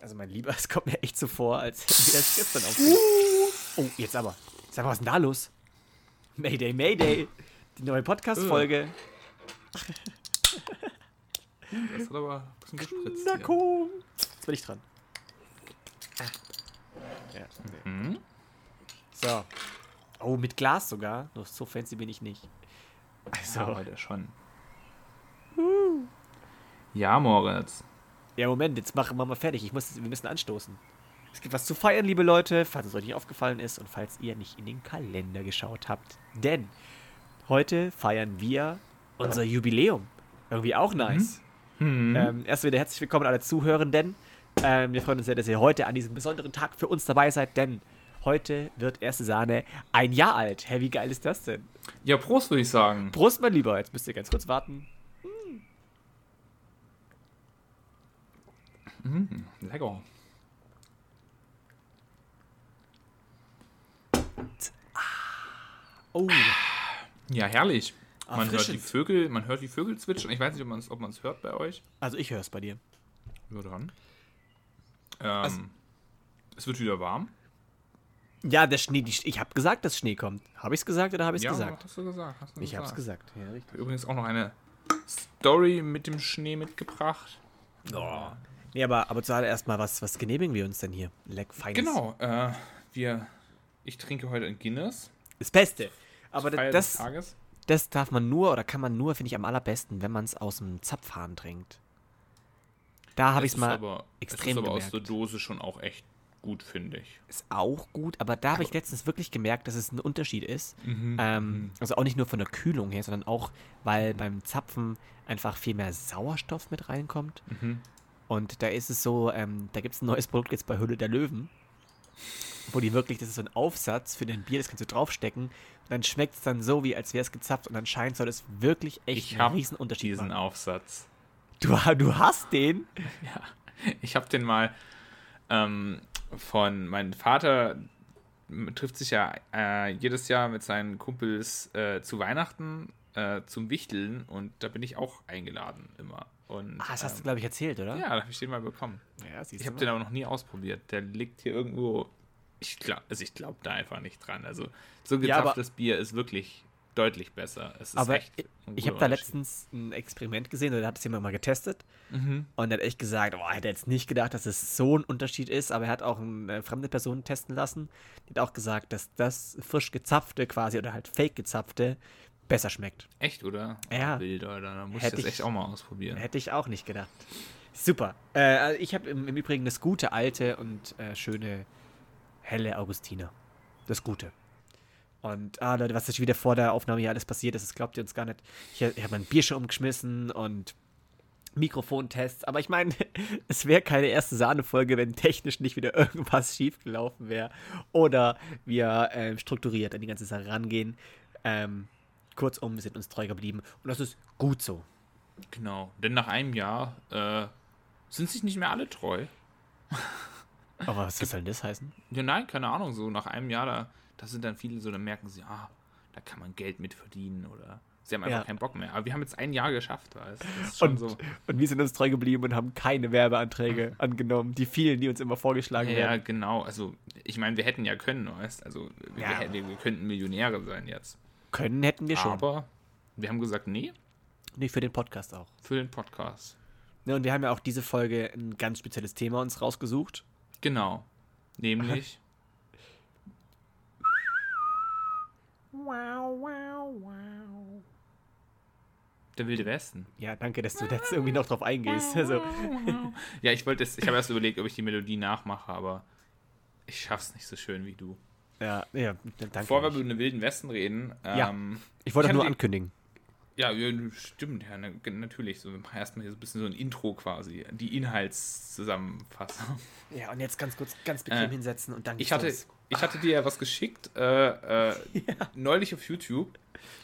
Also mein Lieber, es kommt mir echt so vor, als hätten wir das gestern aufgenommen. Oh, jetzt aber. Sag mal, was ist denn da los? Mayday, Mayday. Die neue Podcast-Folge. Das hat aber ein bisschen gespritzt. Na komm. Jetzt bin ich dran. Ja, nee. Mhm. So. Oh, mit Glas sogar. So fancy bin ich nicht. So, Also, heute schon. Ja, Moritz. Ja, Moment, jetzt machen wir mal fertig. Ich muss, wir müssen anstoßen. Es gibt was zu feiern, liebe Leute, falls es euch nicht aufgefallen ist und falls ihr nicht in den Kalender geschaut habt. Denn heute feiern wir unser Jubiläum. Irgendwie auch nice. Hm. Ähm, erst wieder herzlich willkommen alle Zuhörenden. Ähm, wir freuen uns sehr, dass ihr heute an diesem besonderen Tag für uns dabei seid, denn heute wird erste Sahne ein Jahr alt. Hä, wie geil ist das denn? Ja, Prost, würde ich sagen. Prost, mein Lieber. Jetzt müsst ihr ganz kurz warten. Lecker. Oh, Ja, herrlich. Ah, Man hört die. Vögel, man hört die Vögel zwitschern. Ich weiß nicht, ob man es hört bei euch. also ich höre es bei dir. Ja, dann. Ähm, Also- es wird wieder warm. Ja, der Schnee, die, ich habe gesagt, dass Schnee kommt. Habe ich es gesagt oder habe ich es ja, gesagt? hast du gesagt. Hast du Ich habe es gesagt. gesagt. Ja, richtig. Übrigens auch noch eine Story mit dem Schnee mitgebracht. Oh. Nee, aber, aber zuallererst mal, was, was genehmigen wir uns denn hier? Leck, feines. Genau, äh, wir, ich trinke heute ein Guinness. Das Beste. Aber das, Tages. das darf man nur oder kann man nur, finde ich, am allerbesten, wenn man es aus dem Zapfhahn trinkt. Da habe ich Es mal aber, extrem es ist aber aus gemerkt. der Dose schon auch echt gut, finde ich. Ist auch gut, aber da habe ich letztens wirklich gemerkt, dass es ein Unterschied ist. Mhm. Ähm, also auch nicht nur von der Kühlung her, sondern auch, weil beim Zapfen einfach viel mehr Sauerstoff mit reinkommt. Mhm. Und da ist es so, ähm, da gibt es ein neues Produkt jetzt bei Hülle der Löwen, wo die wirklich, das ist so ein Aufsatz für den Bier, das kannst du draufstecken. Und dann schmeckt es dann so, wie als wäre es gezapft. Und anscheinend soll es wirklich echt Ich einen riesen Unterschied diesen machen. Aufsatz. Du, du hast den? Ja, ich habe den mal ähm, von meinem Vater trifft sich ja äh, jedes Jahr mit seinen Kumpels äh, zu Weihnachten äh, zum Wichteln und da bin ich auch eingeladen immer. Und, Ah, das hast du, ähm, glaube ich, erzählt, oder? ja, da habe ich den mal bekommen. ja Ich habe den aber noch nie ausprobiert. Der liegt hier irgendwo. Ich glaube also ich glaub da einfach nicht dran. Also so Ja, gezapftes Bier ist wirklich deutlich besser. Es ist Aber echt ich, habe da letztens ein Experiment gesehen, oder hat es jemand mal getestet. Mhm. Und er hat echt gesagt, oh, er hätte jetzt nicht gedacht, dass es so ein Unterschied ist, aber er hat auch eine fremde Person testen lassen. Die hat auch gesagt, dass das frisch gezapfte quasi oder halt fake gezapfte besser schmeckt. Echt, oder? Ja. Wild, oder? Da muss Hätte ich das echt auch mal ausprobieren. Hätte ich auch nicht gedacht. Super. Äh, also ich habe im, im Übrigen das gute, alte und äh, schöne, helle Augustiner. Das Gute. Und, ah, Leute, was jetzt wieder vor der Aufnahme hier alles passiert ist, das glaubt ihr uns gar nicht. Ich, ich habe mein Bier schon umgeschmissen und Mikrofontests. Aber ich meine, es wäre keine erste Sahnefolge, wenn technisch nicht wieder irgendwas schiefgelaufen wäre. Oder wir ähm, strukturiert an die ganze Sache rangehen. Ähm, kurzum, wir sind uns treu geblieben. Und das ist gut so. Genau. Denn nach einem Jahr äh, sind sich nicht mehr alle treu. Aber was soll denn das heißen? Ja, nein, keine Ahnung. So nach einem Jahr, da, da sind dann viele so, dann merken sie, ah, da kann man Geld mit verdienen oder sie haben einfach Ja. keinen Bock mehr. Aber wir haben jetzt ein Jahr geschafft, Und, so. und wir sind uns treu geblieben und haben keine Werbeanträge angenommen. Die vielen, die uns immer vorgeschlagen Ja, werden. genau. Also, ich meine, wir hätten ja können, weißt Also, wir, Ja. wir, wir könnten Millionäre sein jetzt. Können hätten wir schon. Aber wir haben gesagt, nee, Nicht für den Podcast auch. für den Podcast. Ne, und wir haben ja auch diese Folge ein ganz spezielles Thema uns rausgesucht. Genau. Nämlich, der Wilde Westen. Ja, danke, dass du jetzt irgendwie noch drauf eingehst. Also, Ja, ich wollte es, ich habe erst überlegt, ob ich die Melodie nachmache, aber ich schaff's nicht so schön wie du. Ja, ja, danke. Bevor wir über den Wilden Westen reden, Ja. ähm, ich wollte ich nur ankündigen. ja, ja, stimmt, ja, na- natürlich. So, wir machen erstmal hier so ein bisschen so ein Intro quasi, die Inhaltszusammenfassung. Ja, und jetzt ganz kurz, ganz bequem Äh, hinsetzen und dann Ich geht's hatte, los. ich hatte dir ja was geschickt, äh, äh, neulich auf YouTube.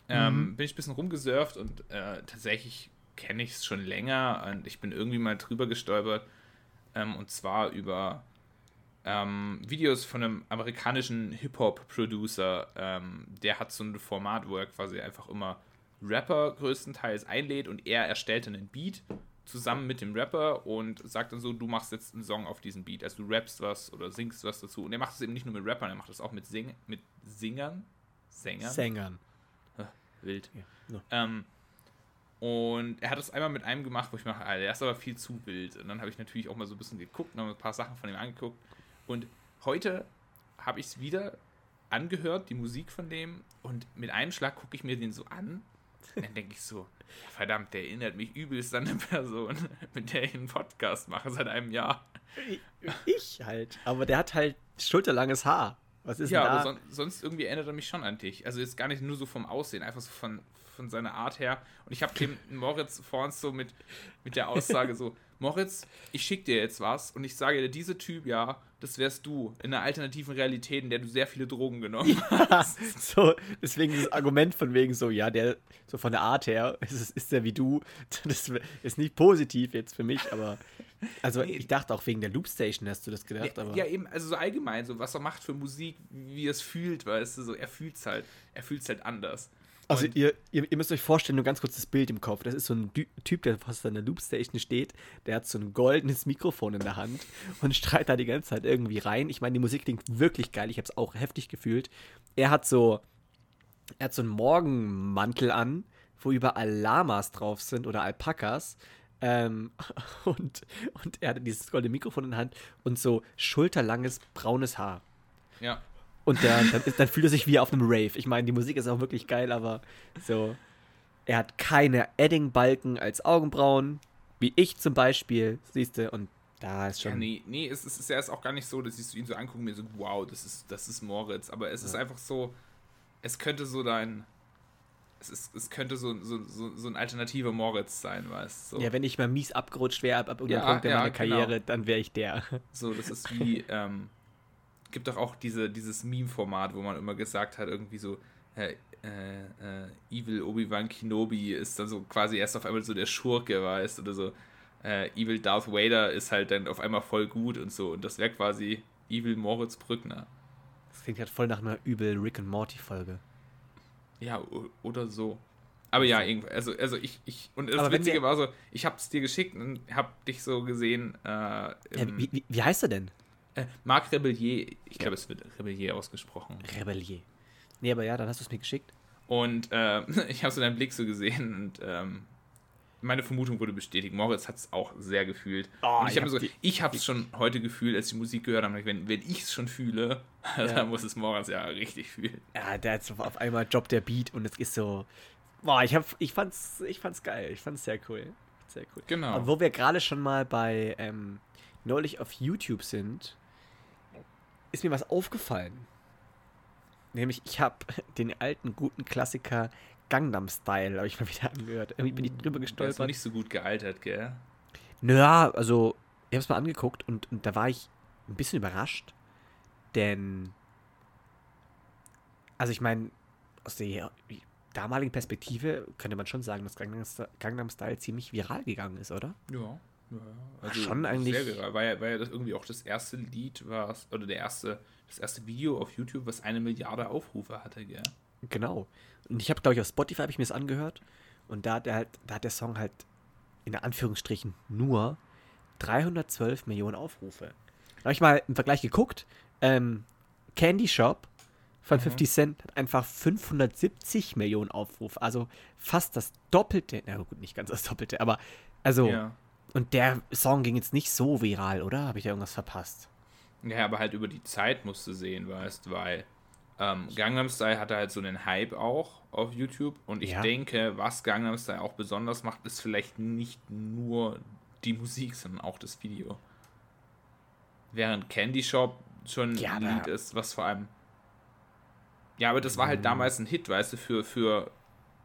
Ähm, Mhm. Bin ich ein bisschen rumgesurft und äh, tatsächlich kenne ich es schon länger und ich bin irgendwie mal drüber gestolpert. Ähm, und zwar über ähm, Videos von einem amerikanischen Hip-Hop-Producer. Ähm, der hat so ein Format, wo er quasi einfach immer Rapper größtenteils einlädt und er erstellt dann einen Beat zusammen mit dem Rapper und sagt dann so, du machst jetzt einen Song auf diesen Beat. Also du rappst was oder singst was dazu. Und er macht es eben nicht nur mit Rappern, er macht das auch mit, Sing mit Singern. Sängern. Sängern. Wild. Ja, so. Ähm, und er hat das einmal mit einem gemacht, wo ich mache, Alter, der ist aber viel zu wild. Und dann habe ich natürlich auch mal so ein bisschen geguckt und ein paar Sachen von ihm angeguckt. Und heute habe ich es wieder angehört, die Musik von dem. Und mit einem Schlag gucke ich mir den so an. Und dann denke ich so, verdammt, der erinnert mich übelst an eine Person, mit der ich einen Podcast mache seit einem Jahr. Ich halt. Aber der hat halt schulterlanges Haar. Was ist Ja, denn da? aber son sonst irgendwie erinnert er mich schon an dich. Also jetzt gar nicht nur so vom Aussehen, einfach so von, von seiner Art her. Und ich habe dem Moritz vor uns so mit, mit der Aussage so, Moritz, ich schick dir jetzt was und ich sage dir, dieser Typ, ja, das wärst du in einer alternativen Realität, in der du sehr viele Drogen genommen hast. so, deswegen dieses Argument von wegen so, ja, der, so von der Art her, ist, ist der wie du. Das ist nicht positiv jetzt für mich, aber. Also, Nee. ich dachte auch wegen der Loopstation hast du das gedacht, aber. Ja, eben, also so allgemein, so was er macht für Musik, wie er es fühlt, weißt du, so er fühlt's halt, er fühlt's halt anders. Also ihr, ihr, ihr müsst euch vorstellen, nur ganz kurz das Bild im Kopf. Das ist so ein Dü Typ, der fast an der Loopstation steht. Der hat so ein goldenes Mikrofon in der Hand und strahlt da die ganze Zeit irgendwie rein. Ich meine, die Musik klingt wirklich geil. Ich habe es auch heftig gefühlt. Er hat so, er hat so einen Morgenmantel an, wo überall Lamas drauf sind oder Alpakas. Ähm, und, und er hat dieses goldene Mikrofon in der Hand und so schulterlanges braunes Haar. Ja, Und dann, dann, dann fühlt er sich wie auf einem Rave. Ich meine, die Musik ist auch wirklich geil, aber so. Er hat keine Edding-Balken als Augenbrauen, wie ich zum Beispiel, siehst du, und da ist schon. Ja, nee, nee, es ist, es ist ja auch gar nicht so, dass ich ihn so angucke und mir so, wow, das ist, das ist Moritz. Aber es ist einfach so, es könnte so dein. Es, ist, es könnte so, so, so, so ein alternativer Moritz sein, weißt du? So, Ja, wenn ich mal mies abgerutscht wäre ab, ab irgendeinem Ja, Punkt in ja, meiner genau. Karriere, dann wäre ich der. so das ist wie. ähm, gibt doch auch diese, dieses Meme-Format, wo man immer gesagt hat, irgendwie so, äh, äh, Evil Obi-Wan Kenobi ist dann so quasi erst auf einmal so der Schurke, weißt oder so. Äh, Evil Darth Vader ist halt dann auf einmal voll gut und so. Und das wäre quasi Evil Moritz Brückner. Das klingt halt voll nach einer übel Rick and Morty-Folge. Ja, o- oder so. Aber ja, irgendwie, also, also ich, ich, und das Aber Witzige war so, ich hab's dir geschickt und hab dich so gesehen, äh, Ja, wie, wie heißt er denn? Äh, Marc Rebellier, ich glaube, es wird Rebellier ausgesprochen. Rebellier. Nee, aber ja, dann hast du es mir geschickt. Und äh, ich habe so deinen Blick so gesehen und ähm, meine Vermutung wurde bestätigt. Moritz hat es auch sehr gefühlt. Oh, und ich habe hab so, die- ich habe es schon heute gefühlt, als ich die Musik gehört habe. Wenn, wenn ich es schon fühle, dann muss es Moritz ja richtig fühlen. Ja, der hat auf einmal Job der Beat und es ist so. Boah, ich, hab, ich, fand's, ich fand's geil. Ich fand's sehr cool. Sehr cool. Genau. Aber wo wir gerade schon mal bei ähm, neulich auf YouTube sind, ist mir was aufgefallen. Nämlich, ich habe den alten guten Klassiker Gangnam Style, habe ich mal wieder angehört. Irgendwie bin ich drüber Der ist noch gestolpert. nicht so gut gealtert, gell? Naja, also, ich habe es mal angeguckt und, und da war ich ein bisschen überrascht, denn, also ich meine, aus der damaligen Perspektive könnte man schon sagen, dass Gangnam Style ziemlich viral gegangen ist, oder? Ja. Ja. Also schon eigentlich- Sehr. War ja, war ja das irgendwie auch das erste Lied, was, oder der erste, das erste Video auf YouTube, was eine Milliarde Aufrufe hatte, gell? Genau. Und ich habe, glaube ich, auf Spotify habe ich mir das angehört und da hat, der halt, da hat der Song halt in Anführungsstrichen nur 312 Millionen Aufrufe. Da habe ich mal im Vergleich geguckt. Ähm, Candy Shop von 50 Cent hat einfach 570 Millionen Aufrufe. Also fast das Doppelte. Na gut, nicht ganz das Doppelte, aber also. Ja. Und der Song ging jetzt nicht so viral, oder? Habe ich da irgendwas verpasst? Ja, aber halt über die Zeit musst du sehen, weißt, weil ähm, Gangnam Style hatte halt so einen Hype auch auf YouTube und ich Ja. denke, was Gangnam Style auch besonders macht, ist vielleicht nicht nur die Musik, sondern auch das Video. Während Candy Shop schon Ja, ein Lied ist, was vor allem. Ja, aber das war halt damals ein Hit, weißt du, für, für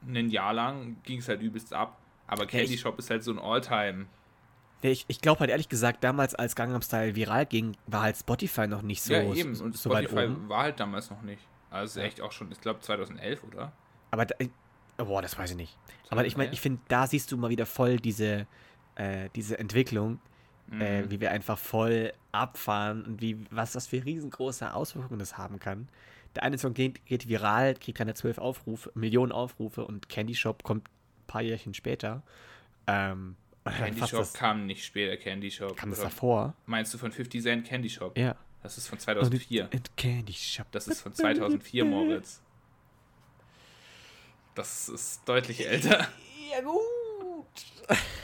ein Jahr lang ging es halt übelst ab. Aber Candy Shop ist halt so ein Alltime. Ich, ich glaube halt ehrlich gesagt, damals als Gangnam Style viral ging, war halt Spotify noch nicht so, ja, eben. Und so Spotify war halt damals noch nicht. Also Ja. echt auch schon, ich glaube 2011, oder? Aber da, boah, das weiß ich nicht. Aber ich meine, 2011? ich finde, da siehst du mal wieder voll diese, äh, diese Entwicklung, äh, Mhm. wie wir einfach voll abfahren und wie, was das für riesengroße Auswirkungen das haben kann. Der eine Song geht, geht viral, kriegt keine 12 Aufrufe, Millionen Aufrufe und Candy Shop kommt ein paar Jährchen später. Ähm, Candy Shop kam nicht später, Candy Shop. Kam das davor? Meinst du von 50 Cent Candy Shop? Ja. Das ist von 2004. Und Candy Shop. Das ist von 2004, Moritz. Das ist deutlich älter. Ja, gut.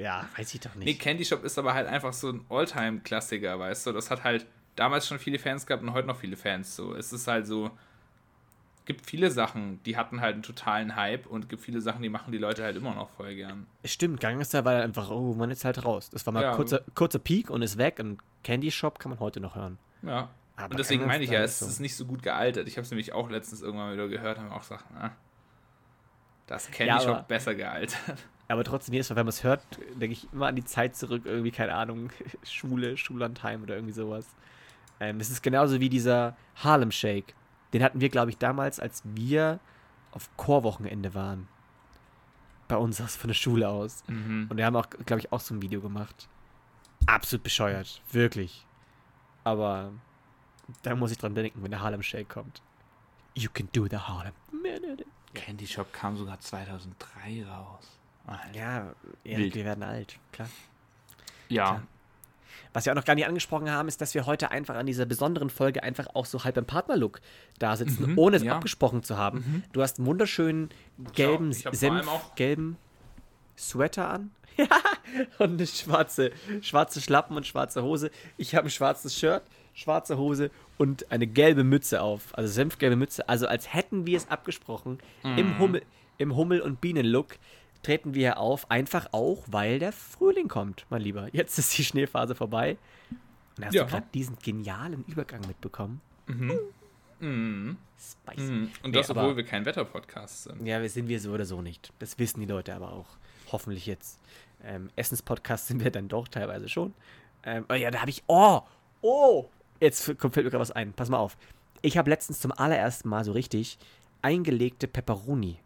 ja, weiß ich doch Nee, nicht. Candy Shop ist aber halt einfach so ein Alltime-Klassiker, weißt du? Das hat halt damals schon viele Fans gehabt und heute noch viele Fans. So, es ist halt so. Gibt viele Sachen, die hatten halt einen totalen Hype und gibt viele Sachen, die machen die Leute halt immer noch voll gern. Stimmt, Gangster war einfach, oh, man ist halt raus. Das war mal Ja. kurzer, kurzer Peak und ist weg und Candy Shop kann man heute noch hören. Ja. Aber und deswegen meine ich ja, es ist so. ist nicht so gut gealtert. Ich habe es nämlich auch letztens irgendwann wieder gehört und auch gesagt, na, das Candy Ja, Shop besser gealtert. Aber trotzdem, jedes Mal, wenn man es hört, denke ich immer an die Zeit zurück, irgendwie, keine Ahnung, Schule, Schullandheim oder irgendwie sowas. Ähm, das ist genauso wie dieser Harlem Shake. Den hatten wir, glaube ich, damals, als wir auf Chorwochenende waren. Bei uns aus, von der Schule aus. Mhm. Und wir haben auch, glaube ich, auch so ein Video gemacht. Absolut bescheuert. Wirklich. Aber da muss ich dran denken, wenn der Harlem Shake kommt. You can do the Harlem. Candy Shop kam sogar 2003 raus. Alter. Ja, ja wir werden alt, klar. Ja. Was wir auch noch gar nicht angesprochen haben, ist, dass wir heute einfach an dieser besonderen Folge einfach auch so halb im Partnerlook da sitzen, Mhm, ohne es ja. abgesprochen zu haben. Du hast einen wunderschönen gelben, ich Senf, gelben Sweater an. Ja, und eine schwarze, schwarze Schlappen und schwarze Hose. Ich habe ein schwarzes Shirt, schwarze Hose und eine gelbe Mütze auf. Also senfgelbe Mütze. Also als hätten wir es abgesprochen. Mhm. Im Hummel, im Hummel- und Bienen-Look treten wir hier auf. Einfach auch, weil der Frühling kommt, mein Lieber. Jetzt ist die Schneephase vorbei. Und hast Ja. du gerade diesen genialen Übergang mitbekommen? Mhm. Spicy. Mhm. Und Nee, das, aber- obwohl wir kein Wetterpodcast sind. Ja, wir sind wir so oder so nicht. Das wissen die Leute aber auch. Hoffentlich jetzt. Ähm, Essenspodcast sind wir dann doch teilweise schon. Ähm, oh ja, da habe ich. Oh! Oh! Jetzt kommt, fällt mir gerade was ein. Pass mal auf. Ich habe letztens zum allerersten Mal so richtig eingelegte Pepperoni.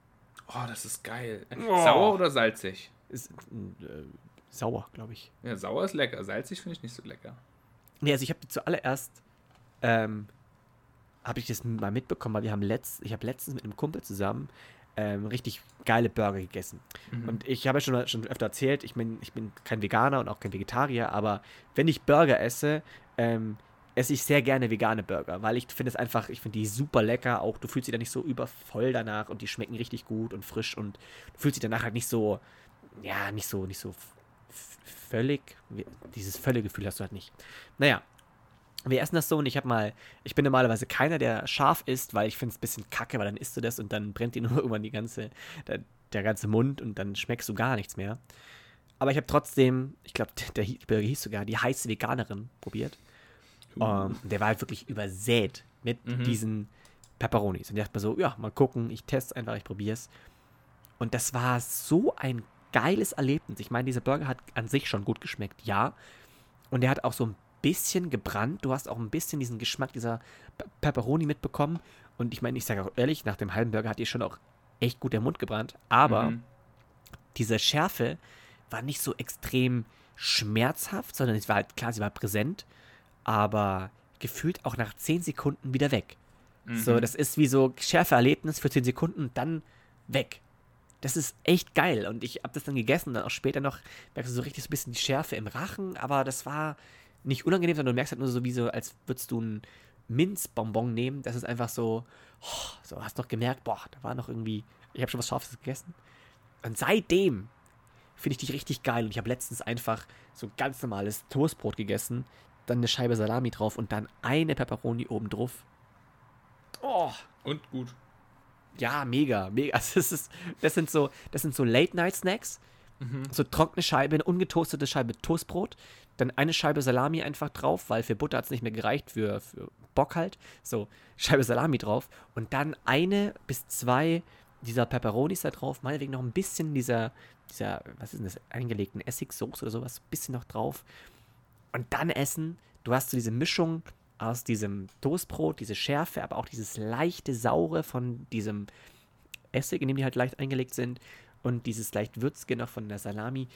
Oh, das ist geil. Oh. Sauer oder salzig? Ist, äh, sauer, glaube ich. Ja, sauer ist lecker. Salzig finde ich nicht so lecker. Nee, also ich habe zuallererst. Ähm, habe ich das mal mitbekommen, weil wir haben letzt, ich habe letztens mit einem Kumpel zusammen ähm, richtig geile Burger gegessen. Und ich habe ja schon, schon öfter erzählt, ich bin, ich bin kein Veganer und auch kein Vegetarier, aber wenn ich Burger esse, ähm, esse ich sehr gerne vegane Burger, weil ich finde es einfach, ich finde die super lecker, auch du fühlst dich da nicht so übervoll danach und die schmecken richtig gut und frisch und du fühlst dich danach halt nicht so, ja, nicht so, nicht so völlig, dieses Völlegefühl hast du halt nicht. Naja, wir essen das so und ich habe mal, ich bin normalerweise keiner, der scharf isst, weil ich finde es ein bisschen kacke, weil dann isst du das und dann brennt dir nur irgendwann die ganze, der, der ganze Mund und dann schmeckst du gar nichts mehr. Aber ich habe trotzdem, ich glaube, der Burger hieß sogar, die heiße Veganerin probiert. Ähm, der war halt wirklich übersät mit diesen Pepperonis. Und ich dachte mir so, ja, mal gucken, ich teste einfach, ich probiere es. Und das war so ein geiles Erlebnis. Ich meine, dieser Burger hat an sich schon gut geschmeckt, ja. Und der hat auch so ein bisschen gebrannt. Du hast auch ein bisschen diesen Geschmack dieser Pe- Pepperoni mitbekommen. Und ich meine, ich sage auch ehrlich, nach dem halben Burger hat dir schon auch echt gut der Mund gebrannt. Aber Mhm. diese Schärfe war nicht so extrem schmerzhaft, sondern es war halt klar, sie war präsent, aber gefühlt auch nach 10 Sekunden wieder weg. So, das ist wie so Schärfeerlebnis für 10 Sekunden und dann weg. Das ist echt geil. Und ich habe das dann gegessen und dann auch später noch merkst du so richtig so ein bisschen die Schärfe im Rachen, aber das war nicht unangenehm, sondern du merkst halt nur so wie so, als würdest du ein Minzbonbon nehmen. Das ist einfach so, oh, so hast noch gemerkt, boah, da war noch irgendwie, ich habe schon was Scharfes gegessen. Und seitdem finde ich die richtig geil. Und ich habe letztens einfach so ganz normales Toastbrot gegessen, dann eine Scheibe Salami drauf und dann eine Pepperoni oben drauf. Oh, Und gut. ja, mega, mega. Also das, ist, das sind so, das sind so Late-Night-Snacks. So trockene Scheibe, eine ungetoastete Scheibe Toastbrot, dann eine Scheibe Salami einfach drauf, weil für Butter hat es nicht mehr gereicht, für, für Bock halt. So, Scheibe Salami drauf und dann eine bis zwei dieser Pepperonis da drauf, meinetwegen noch ein bisschen dieser, dieser, was ist denn das, eingelegten Essigsoße oder sowas, ein bisschen noch drauf. Und dann essen. Du hast so diese Mischung aus diesem Toastbrot, diese Schärfe, aber auch dieses leichte Saure von diesem Essig, in dem die halt leicht eingelegt sind. Und dieses leicht würzige noch von der Salami.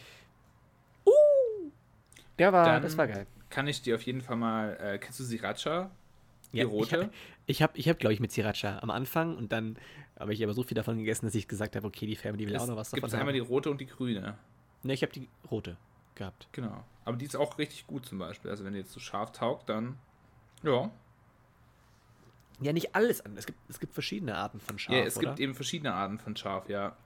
Uh! Der war, Dann das war geil. Kann ich dir auf jeden Fall mal, äh, kennst du Sriracha? Die Ja, rote? Ich habe, ich hab, glaube ich, mit Sriracha am Anfang und dann habe ich aber so viel davon gegessen, dass ich gesagt habe, okay, die Family will auch noch was Gibt davon es einmal die haben. rote und die grüne. Ne, ich habe die rote gehabt. Genau. Aber die ist auch richtig gut zum Beispiel. Also wenn die jetzt so scharf taugt, dann ja. Ja, nicht alles an. Es gibt, es gibt verschiedene Arten von Schaf. Ja, es oder? gibt eben verschiedene Arten von Schaf, ja.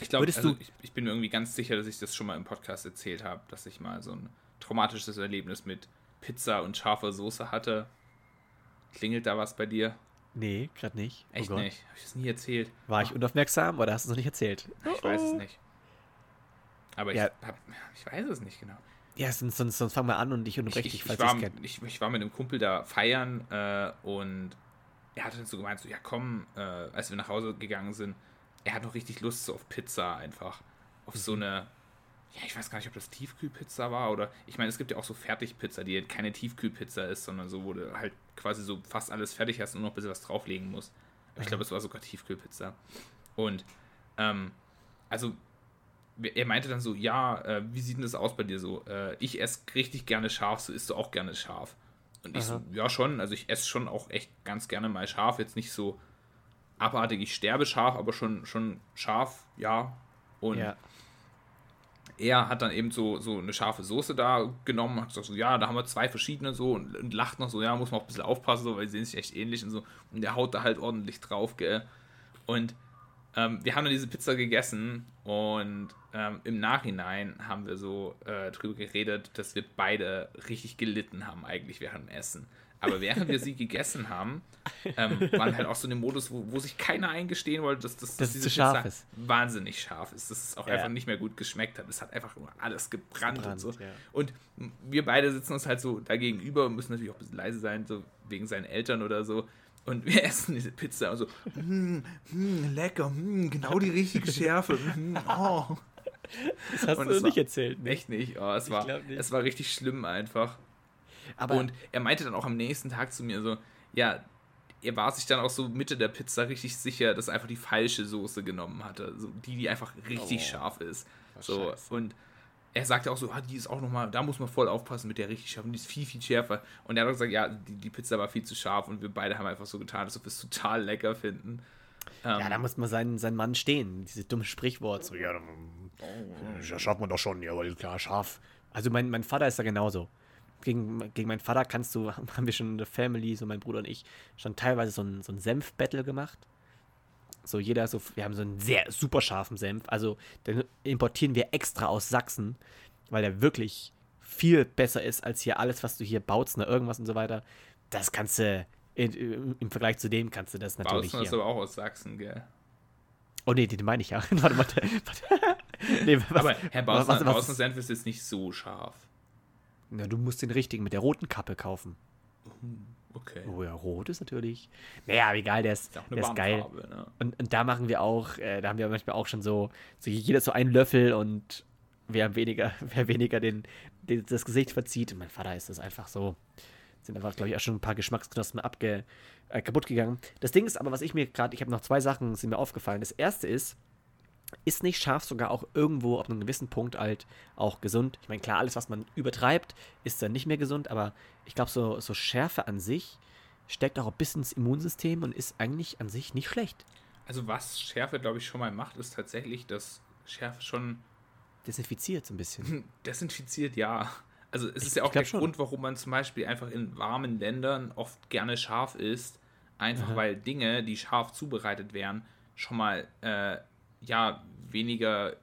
Ich glaube, also ich, ich bin mir irgendwie ganz sicher, dass ich das schon mal im Podcast erzählt habe, dass ich mal so ein traumatisches Erlebnis mit Pizza und scharfer Soße hatte. Klingelt da was bei dir? Nee, gerade nicht. Echt oh nicht. Habe ich das nie erzählt? War ich unaufmerksam oder hast du es noch nicht erzählt? Ich weiß es nicht. Aber ich, Ja. hab, ich weiß es nicht genau. Ja, sonst, sonst, sonst fang mal an und ich unterbreche ich, dich, ich, falls war, ich kenne. ich, ich war mit einem Kumpel da feiern äh, und er hat dann so gemeint, so, ja komm, äh, als wir nach Hause gegangen sind, er hat noch richtig Lust so auf Pizza einfach. Auf Mhm. so eine, ja, ich weiß gar nicht, ob das Tiefkühlpizza war oder, ich meine, es gibt ja auch so Fertigpizza, die halt keine Tiefkühlpizza ist, sondern so, wo du halt quasi so fast alles fertig hast und nur noch ein bisschen was drauflegen musst. Aber Ich glaube, es war sogar Tiefkühlpizza. Und, ähm, also, er meinte dann so, ja, äh, wie sieht denn das aus bei dir so? Äh, ich esse richtig gerne scharf, so isst du auch gerne scharf. Und ich so, ja schon, also ich esse schon auch echt ganz gerne mal scharf, jetzt nicht so abartig, ich sterbe scharf, aber schon, schon scharf, ja. Und Ja. er hat dann eben so, so eine scharfe Soße da genommen, hat gesagt so, ja, da haben wir zwei verschiedene so und, und lacht noch so, ja, muss man auch ein bisschen aufpassen, so, weil die sehen sich echt ähnlich und so. Und der haut da halt ordentlich drauf, gell. Und ähm, wir haben dann diese Pizza gegessen und ähm, im Nachhinein haben wir so äh, drüber geredet, dass wir beide richtig gelitten haben eigentlich während dem Essen. Aber während wir sie gegessen haben, ähm, waren halt auch so in dem Modus, wo, wo sich keiner eingestehen wollte, dass, dass, Dass diese zu scharf Pizza ist. wahnsinnig scharf ist, dass es auch Ja. einfach nicht mehr gut geschmeckt hat. Es hat einfach nur alles gebrannt, Gebrannt, und so. ja. Und wir beide sitzen uns halt so da gegenüber und müssen natürlich auch ein bisschen leise sein, so wegen seinen Eltern oder so. Und wir essen diese Pizza und so, mm, mm, lecker, mm, genau die richtige Schärfe. Oh. Das hast Und du nicht war- erzählt. Ne? Echt nicht, oh, es, Ich war, es war richtig schlimm einfach. Aber Und er meinte dann auch am nächsten Tag zu mir so, ja, er war sich dann auch so Mitte der Pizza richtig sicher, dass er einfach die falsche Soße genommen hatte. So die, die einfach richtig Oh. scharf ist. So, Scheiße. und er sagte auch so, ah, die ist auch nochmal, da muss man voll aufpassen mit der richtig scharfen, die ist viel, viel schärfer. Und er hat auch gesagt, ja, die, die Pizza war viel zu scharf und wir beide haben einfach so getan, als ob wir es total lecker finden. Ähm, ja, da muss man seinen, seinen Mann stehen. Dieses dumme Sprichwort. So, ja, dann, das schafft man doch schon, ja, weil klar, scharf. Also mein, mein Vater ist da genauso. Gegen, gegen meinen Vater kannst du, haben wir schon in der Family, so mein Bruder und ich, schon teilweise so ein, so ein Senf-Battle gemacht. So jeder so, wir haben so einen sehr super scharfen Senf. Also den importieren wir extra aus Sachsen, weil der wirklich viel besser ist als hier alles, was du hier baust, ne, irgendwas und so weiter. Das kannst du, in, im Vergleich zu dem kannst du das natürlich Bautzen hier. ist aber auch aus Sachsen, gell? Oh nee, den meine ich ja. warte, warte. warte. Nee, was, aber Herr was- Bautzen, was- Bautzen Senf ist jetzt nicht so scharf. Na, du musst den richtigen mit der roten Kappe kaufen. Okay. Oh ja, rot ist natürlich. Naja, egal, der ist, Ist der ist geil. Warnfarbe, ne? Und, und da machen wir auch, äh, da haben wir manchmal auch schon so, so jeder so einen Löffel und wer weniger, wer weniger den, den, das Gesicht verzieht. Und mein Vater ist das einfach so. Sind einfach, glaube ich, auch schon ein paar Geschmacksknospen abge, äh, kaputt gegangen. Das Ding ist aber, was ich mir gerade, ich habe noch zwei Sachen, sind mir aufgefallen. Das erste ist, ist nicht scharf sogar auch irgendwo ab einem gewissen Punkt halt auch gesund? Ich meine, klar, alles, was man übertreibt, ist dann nicht mehr gesund, aber ich glaube, so, so Schärfe an sich steckt auch ein bisschen ins Immunsystem und ist eigentlich an sich nicht schlecht. Also was Schärfe, glaube ich, schon mal macht, ist tatsächlich, dass Schärfe schon Desinfiziert so ein bisschen. desinfiziert, ja. Also es Ich- ist ja auch der schon. Grund, warum man zum Beispiel einfach in warmen Ländern oft gerne scharf isst. Einfach Aha. weil Dinge, die scharf zubereitet werden, schon mal äh, ja weniger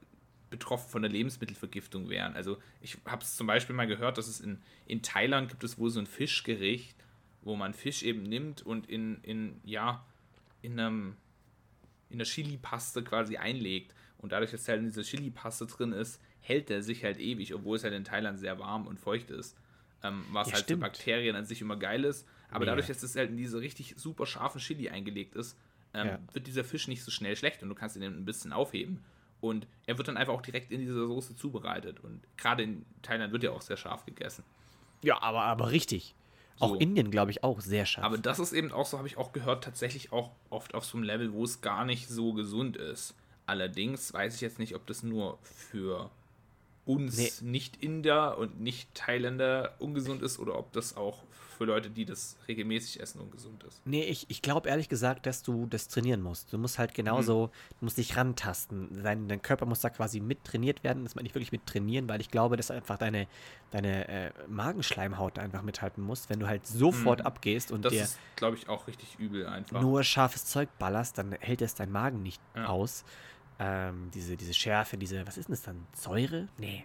betroffen von der Lebensmittelvergiftung wären. Also ich habe es zum Beispiel mal gehört, dass es in, in Thailand gibt es wohl so ein Fischgericht, wo man Fisch eben nimmt und in, in ja, in einem in der Chili-Paste quasi einlegt. Und dadurch, dass halt in dieser Chili-Paste drin ist, hält der sich halt ewig, obwohl es halt in Thailand sehr warm und feucht ist. Ähm, was Ja, halt stimmt. für Bakterien an sich immer geil ist. Aber Mega. dadurch, dass es halt in diese richtig super scharfen Chili eingelegt ist, ähm, Ja. wird dieser Fisch nicht so schnell schlecht und du kannst ihn ein bisschen aufheben. Und er wird dann einfach auch direkt in dieser Soße zubereitet. Und gerade in Thailand wird ja auch sehr scharf gegessen. Ja, aber, aber richtig. Auch So. Indien, glaube ich, auch sehr scharf. Aber das ist eben auch so, habe ich auch gehört, tatsächlich auch oft auf so einem Level, wo es gar nicht so gesund ist. Allerdings weiß ich jetzt nicht, ob das nur für uns nee. Nicht-Inder und Nicht-Thailänder ungesund ist oder ob das auch für Leute, die das regelmäßig essen, ungesund ist. Nee, ich, ich glaube ehrlich gesagt, dass du das trainieren musst. Du musst halt genauso, mhm. du musst dich rantasten. Dein, dein Körper muss da quasi mit trainiert werden. Das meine ich wirklich mit trainieren, weil ich glaube, dass einfach deine, deine äh, Magenschleimhaut einfach mithalten muss. Wenn du halt sofort mhm. abgehst und das dir ist, glaube ich, auch richtig übel einfach. Nur scharfes Zeug ballerst, dann hält es dein Magen nicht ja. aus. Ähm, diese, diese Schärfe, diese, was ist denn das dann? Säure? Nee.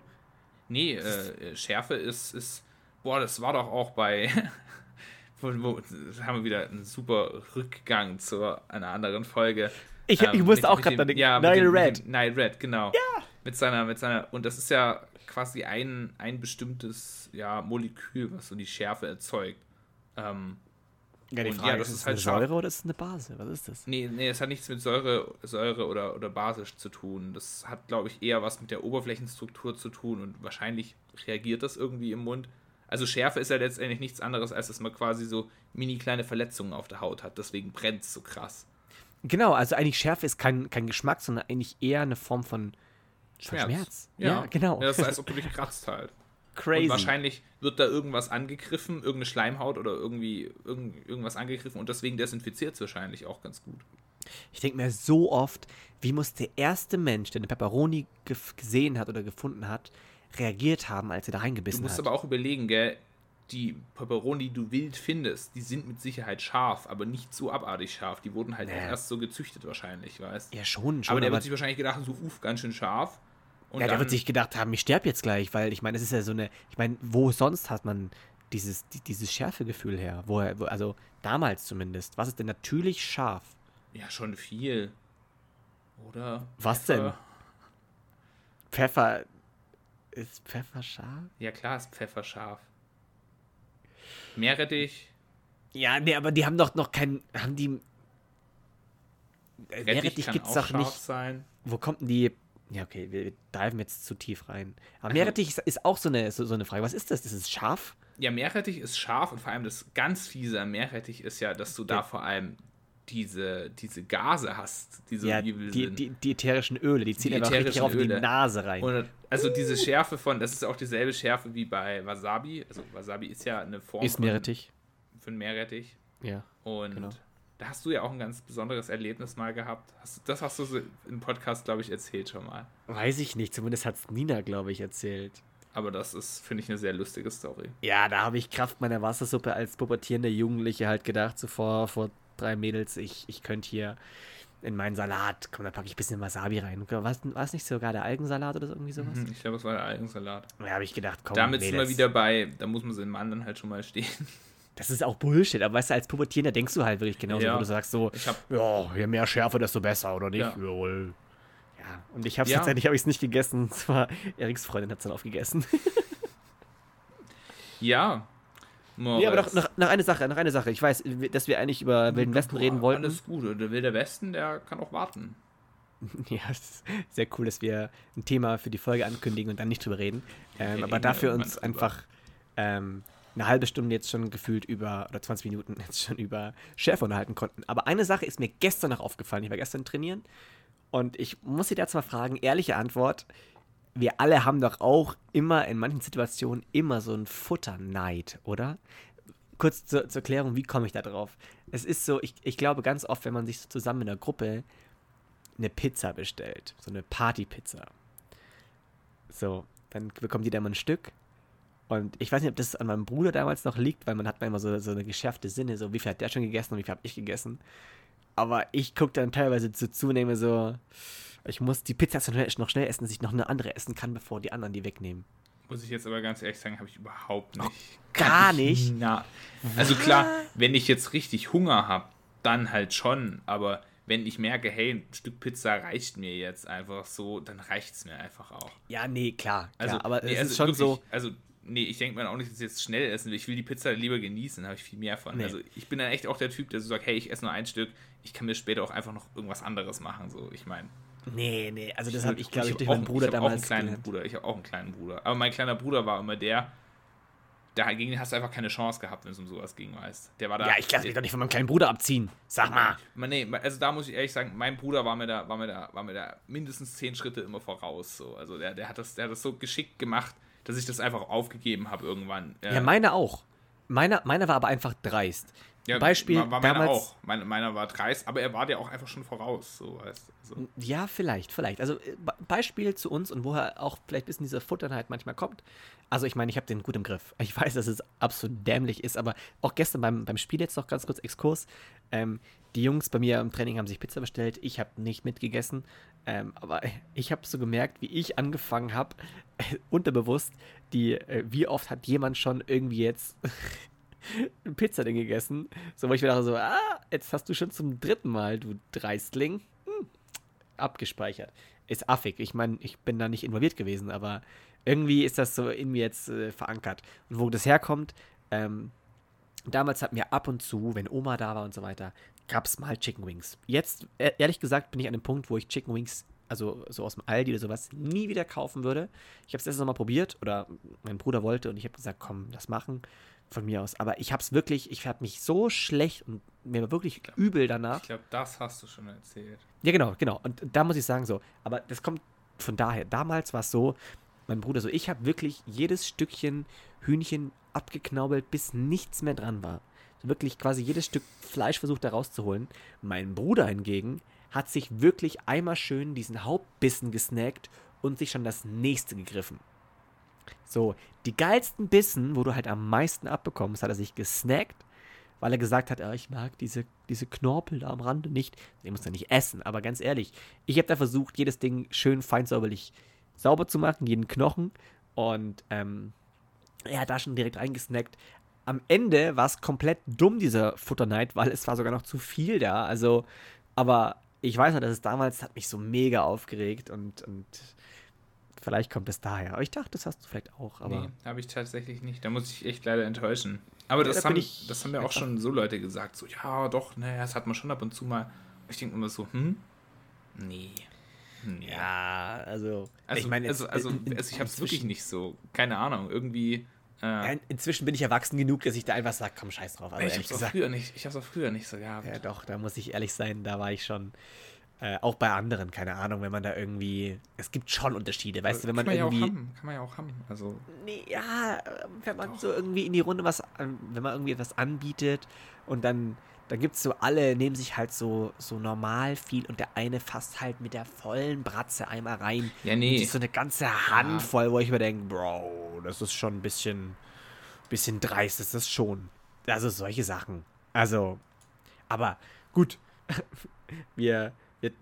Nee, äh, Schärfe ist, ist, boah, das war doch auch bei, wo, wo, haben wir wieder einen super Rückgang zu einer anderen Folge. Ich, ähm, ich musste auch gerade denken, ja, Nile Red. Nile Red, genau. Ja. Mit seiner, mit seiner, und das ist ja quasi ein, ein bestimmtes ja, Molekül, was so die Schärfe erzeugt. Ähm, ja, die Frage, ja, das ist, ist halt eine Säure oder ist es eine Base? Was ist das? Nee, nee, es hat nichts mit Säure, Säure oder, oder basisch zu tun. Das hat, glaube ich, eher was mit der Oberflächenstruktur zu tun und wahrscheinlich reagiert das irgendwie im Mund. Also Schärfe ist ja letztendlich nichts anderes, als dass man quasi so mini kleine Verletzungen auf der Haut hat. Deswegen brennt es so krass. Genau, also eigentlich Schärfe ist kein, kein Geschmack, sondern eigentlich eher eine Form von Schmerz. Von Schmerz. Ja. ja, genau. Ja, das als ob du dich kratzt halt. Crazy. Und wahrscheinlich wird da irgendwas angegriffen, irgendeine Schleimhaut oder irgendwie irgend, irgendwas angegriffen und deswegen desinfiziert es wahrscheinlich auch ganz gut. Ich denke mir so oft, wie muss der erste Mensch, der eine Pepperoni gesehen hat oder gefunden hat, reagiert haben, als er da reingebissen hat. Du musst hat. aber auch überlegen, gell, die Pepperoni, die du wild findest, die sind mit Sicherheit scharf, aber nicht so abartig scharf. Die wurden halt naja. erst so gezüchtet wahrscheinlich, weißt Ja, schon, schon. Aber der aber wird sich wahrscheinlich gedacht, so, uff, ganz schön scharf. Und ja, der wird sich gedacht haben, ich sterbe jetzt gleich, weil ich meine, es ist ja so eine, ich meine, wo sonst hat man dieses, die, dieses Schärfegefühl her? Wo, wo, also damals zumindest. Was ist denn natürlich scharf? Ja, schon viel. Oder? Was Pfeffer. denn? Pfeffer. Ist Pfeffer scharf? Ja, klar ist Pfeffer scharf. Meerrettich. Ja, nee, aber die haben doch noch keinen. Haben die. Rettich Meerrettich gibt's doch nicht. Sein. Wo kommt denn die ja, okay, wir diven jetzt zu tief rein. Aber Meerrettich ist, ist auch so eine, so, so eine Frage. Was ist das? Ist es scharf? Ja, Meerrettich ist scharf und vor allem das ganz fiese am Meerrettich ist ja, dass du da vor allem diese, diese Gase hast, die so ja, übel die, sind. Die, die ätherischen Öle, die ziehen die einfach richtig auf die Nase rein. Und also diese Schärfe von, das ist auch dieselbe Schärfe wie bei Wasabi. Also Wasabi ist ja eine Form ist Meerrettich. Für ein Meerrettich. Ja. Und genau. Da hast du ja auch ein ganz besonderes Erlebnis mal gehabt. Das hast du so im Podcast, glaube ich, erzählt schon mal. Weiß ich nicht. Zumindest hat es Nina, glaube ich, erzählt. Aber das ist, finde ich, eine sehr lustige Story. Ja, da habe ich Kraft meiner Wassersuppe als pubertierende Jugendliche halt gedacht, so vor, drei Mädels, ich, ich könnte hier in meinen Salat, komm, da packe ich ein bisschen Wasabi rein. War es nicht sogar der Algensalat oder so, irgendwie sowas? Mhm, ich glaube, es war der Algensalat. Da habe ich gedacht, komm, Damit Mädels. sind wir wieder bei, da muss man seinen Mann dann halt schon mal stehen. Das ist auch Bullshit, aber weißt du, als Pubertierender denkst du halt wirklich genauso, ja. wo du sagst so, ja, je mehr Schärfe, desto besser, oder nicht? Ja. Jawohl. Ja, und ich habe es ja. letztendlich habe ich es nicht gegessen, und zwar Eriks Freundin hat es dann aufgegessen. ja. Moritz. Ja, aber noch, noch, noch, eine Sache, noch eine Sache. Ich weiß, dass wir eigentlich über Wilden Westen reden wollten. Alles gut, der Wilde Westen, der kann auch warten. Ja, es ist sehr cool, dass wir ein Thema für die Folge ankündigen und dann nicht drüber reden. Ähm, aber dafür uns einfach ähm, eine halbe Stunde jetzt schon gefühlt über, oder 20 Minuten jetzt schon über Chef unterhalten konnten. Aber eine Sache ist mir gestern noch aufgefallen. Ich war gestern trainieren und ich muss Sie dazu mal fragen, ehrliche Antwort. Wir alle haben doch auch immer in manchen Situationen immer so einen Futterneid, oder? Kurz zur, zur Erklärung, wie komme ich da drauf? Es ist so, ich, ich glaube ganz oft, wenn man sich so zusammen in der Gruppe eine Pizza bestellt, so eine Partypizza. So, dann bekommt jeder mal ein Stück und ich weiß nicht, ob das an meinem Bruder damals noch liegt, weil man hat immer so, so eine geschärfte Sinne, so wie viel hat der schon gegessen und wie viel habe ich gegessen. Aber ich gucke dann teilweise zu zunehme so, ich muss die Pizza noch schnell essen, dass ich noch eine andere essen kann, bevor die anderen die wegnehmen. Muss ich jetzt aber ganz ehrlich sagen, habe ich überhaupt nicht. Oh, gar nicht? Na, also klar, wenn ich jetzt richtig Hunger habe, dann halt schon, aber wenn ich merke, hey, ein Stück Pizza reicht mir jetzt einfach so, dann reicht es mir einfach auch. Ja, nee, klar. klar also, aber nee, es also ist schon wirklich, so. Also nee, ich denke mir auch nicht, dass ich jetzt schnell essen will. Ich will die Pizza lieber genießen, da habe ich viel mehr von. Nee. Also ich bin dann echt auch der Typ, der so sagt, hey, ich esse nur ein Stück, ich kann mir später auch einfach noch irgendwas anderes machen. So, ich meine. Nee, nee, also das habe ich, glaube ich, durch meinen Bruder ich damals. Auch einen kleinen Bruder. Ich habe auch einen kleinen Bruder. Aber mein kleiner Bruder war immer der, der, gegen den hast du einfach keine Chance gehabt, wenn es um sowas ging, weißt Der war da. Ja, ich lasse mich doch nicht von meinem kleinen Bruder abziehen. Sag mal. Nee, also da muss ich ehrlich sagen, mein Bruder war mir da, war mir da, war mir da mindestens zehn Schritte immer voraus. So. Also der, der, hat das, der hat das so geschickt gemacht, dass ich das einfach aufgegeben habe irgendwann. Ja, meine auch. Meiner, meiner war aber einfach dreist. Ja, Beispiel war, war meiner damals. auch. Meine, meiner war dreist, aber er war dir auch einfach schon voraus. So, weißt so. Ja, vielleicht, vielleicht. Also äh, Be- Beispiel zu uns und woher auch vielleicht ein bisschen diese Futterheit manchmal kommt. Also ich meine, ich habe den gut im Griff. Ich weiß, dass es absolut dämlich ist, aber auch gestern beim, beim Spiel jetzt noch ganz kurz Exkurs. Ähm, die Jungs bei mir im Training haben sich Pizza bestellt. Ich habe nicht mitgegessen. Ähm, aber ich habe so gemerkt, wie ich angefangen habe, unterbewusst, die, äh, wie oft hat jemand schon irgendwie jetzt ein Pizzading gegessen? So, wo ich mir dachte so, ah, jetzt hast du schon zum dritten Mal, du Dreistling. Hm, abgespeichert. Ist affig. Ich meine, ich bin da nicht involviert gewesen, aber irgendwie ist das so in mir jetzt äh, verankert. Und wo das herkommt, ähm, damals hatten wir ab und zu, wenn Oma da war und so weiter, gab es mal Chicken Wings. Jetzt, e- ehrlich gesagt, bin ich an dem Punkt, wo ich Chicken Wings, also so aus dem Aldi oder sowas, nie wieder kaufen würde. Ich habe es erst noch mal probiert oder mein Bruder wollte und ich habe gesagt, komm, das machen von mir aus. Aber ich habe es wirklich, ich habe mich so schlecht und mir war wirklich übel danach. Ich glaube, das hast du schon erzählt. Ja, genau, genau. Und da muss ich sagen so, aber das kommt von daher. Damals war es so, mein Bruder so, ich habe wirklich jedes Stückchen Hühnchen abgeknaubelt, bis nichts mehr dran war. Wirklich quasi jedes Stück Fleisch versucht da rauszuholen. Mein Bruder hingegen hat sich wirklich einmal schön diesen Hauptbissen gesnackt und sich schon das nächste gegriffen. So, die geilsten Bissen, wo du halt am meisten abbekommst, hat er sich gesnackt, weil er gesagt hat, ah, ich mag diese, diese Knorpel da am Rande nicht. Den muss er nicht essen, aber ganz ehrlich, ich habe da versucht, jedes Ding schön fein säuberlich sauber zu machen, jeden Knochen. Und ähm, er hat da schon direkt reingesnackt. Am Ende war es komplett dumm, dieser Futterneid, weil es war sogar noch zu viel da. Also, aber ich weiß noch, dass es damals hat mich so mega aufgeregt und, und vielleicht kommt es daher. Aber ich dachte, das hast du vielleicht auch. Aber nee, habe ich tatsächlich nicht. Da muss ich echt leider enttäuschen. Aber Ja, das, da haben, ich das haben ja auch schon so Leute gesagt. So, ja, doch, ne, das hat man schon ab und zu mal. Ich denke immer so, hm? Nee. Nee. ja, also, Also, ich meine, jetzt- also, also, in- in- also ich habe es wirklich nicht so. Keine Ahnung, irgendwie. Ja, in- inzwischen bin ich erwachsen genug, dass ich da einfach sage, komm, scheiß drauf. Aber ich es auch früher nicht. Ich habe es auch früher nicht so gehabt. ja doch, da muss ich ehrlich sein, da war ich schon, äh, auch bei anderen, keine Ahnung, wenn man da irgendwie, es gibt schon Unterschiede, weißt du, wenn man kann man irgendwie, ja. Kann man ja auch haben. Also, nee, ja, wenn man so irgendwie in die Runde was, wenn man irgendwie etwas anbietet und dann, dann gibt es so alle, nehmen sich halt so, so normal viel und der eine fasst halt mit der vollen Bratze einmal rein. ja, nee. so eine ganze Handvoll, wo ich mir denke, Bro, das ist schon ein bisschen, bisschen dreist, das ist schon. Also solche Sachen. Also, aber gut. wir, wir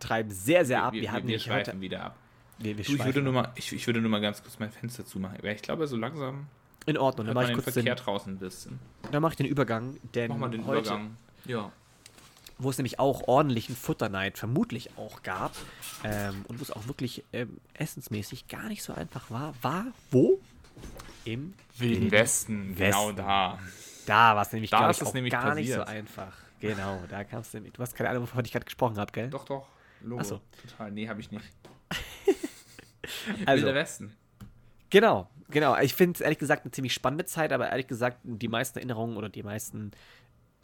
treiben sehr, sehr ab. Wir, wir, hatten wir nämlich heute. schweifen wieder ab. Wir, wir Du, ich würde schweifen nur mal, ich, ich würde nur mal ganz kurz mein Fenster zumachen. Ich glaube, so langsam In Ordnung, dann mache ich kurz Verkehr den, draußen ein bisschen. dann mach ich den Übergang, denn Mach mal den heute, Übergang. Ja. wo es nämlich auch ordentlichen Futterneid vermutlich auch gab ähm, und wo es auch wirklich ähm, essensmäßig gar nicht so einfach war, war wo? Im Wilden Westen, genau Westen. da. Da war es nämlich, Da ich, auch nämlich gar nicht so passiert. einfach. Genau, da kam es nämlich. Du hast keine Ahnung, wovon ich gerade gesprochen habe, gell? Doch, doch. Logo. Ach so. Total. Nee, habe ich nicht. Also, Wilder Westen. genau, genau. Ich finde es ehrlich gesagt eine ziemlich spannende Zeit, aber ehrlich gesagt, die meisten Erinnerungen oder die meisten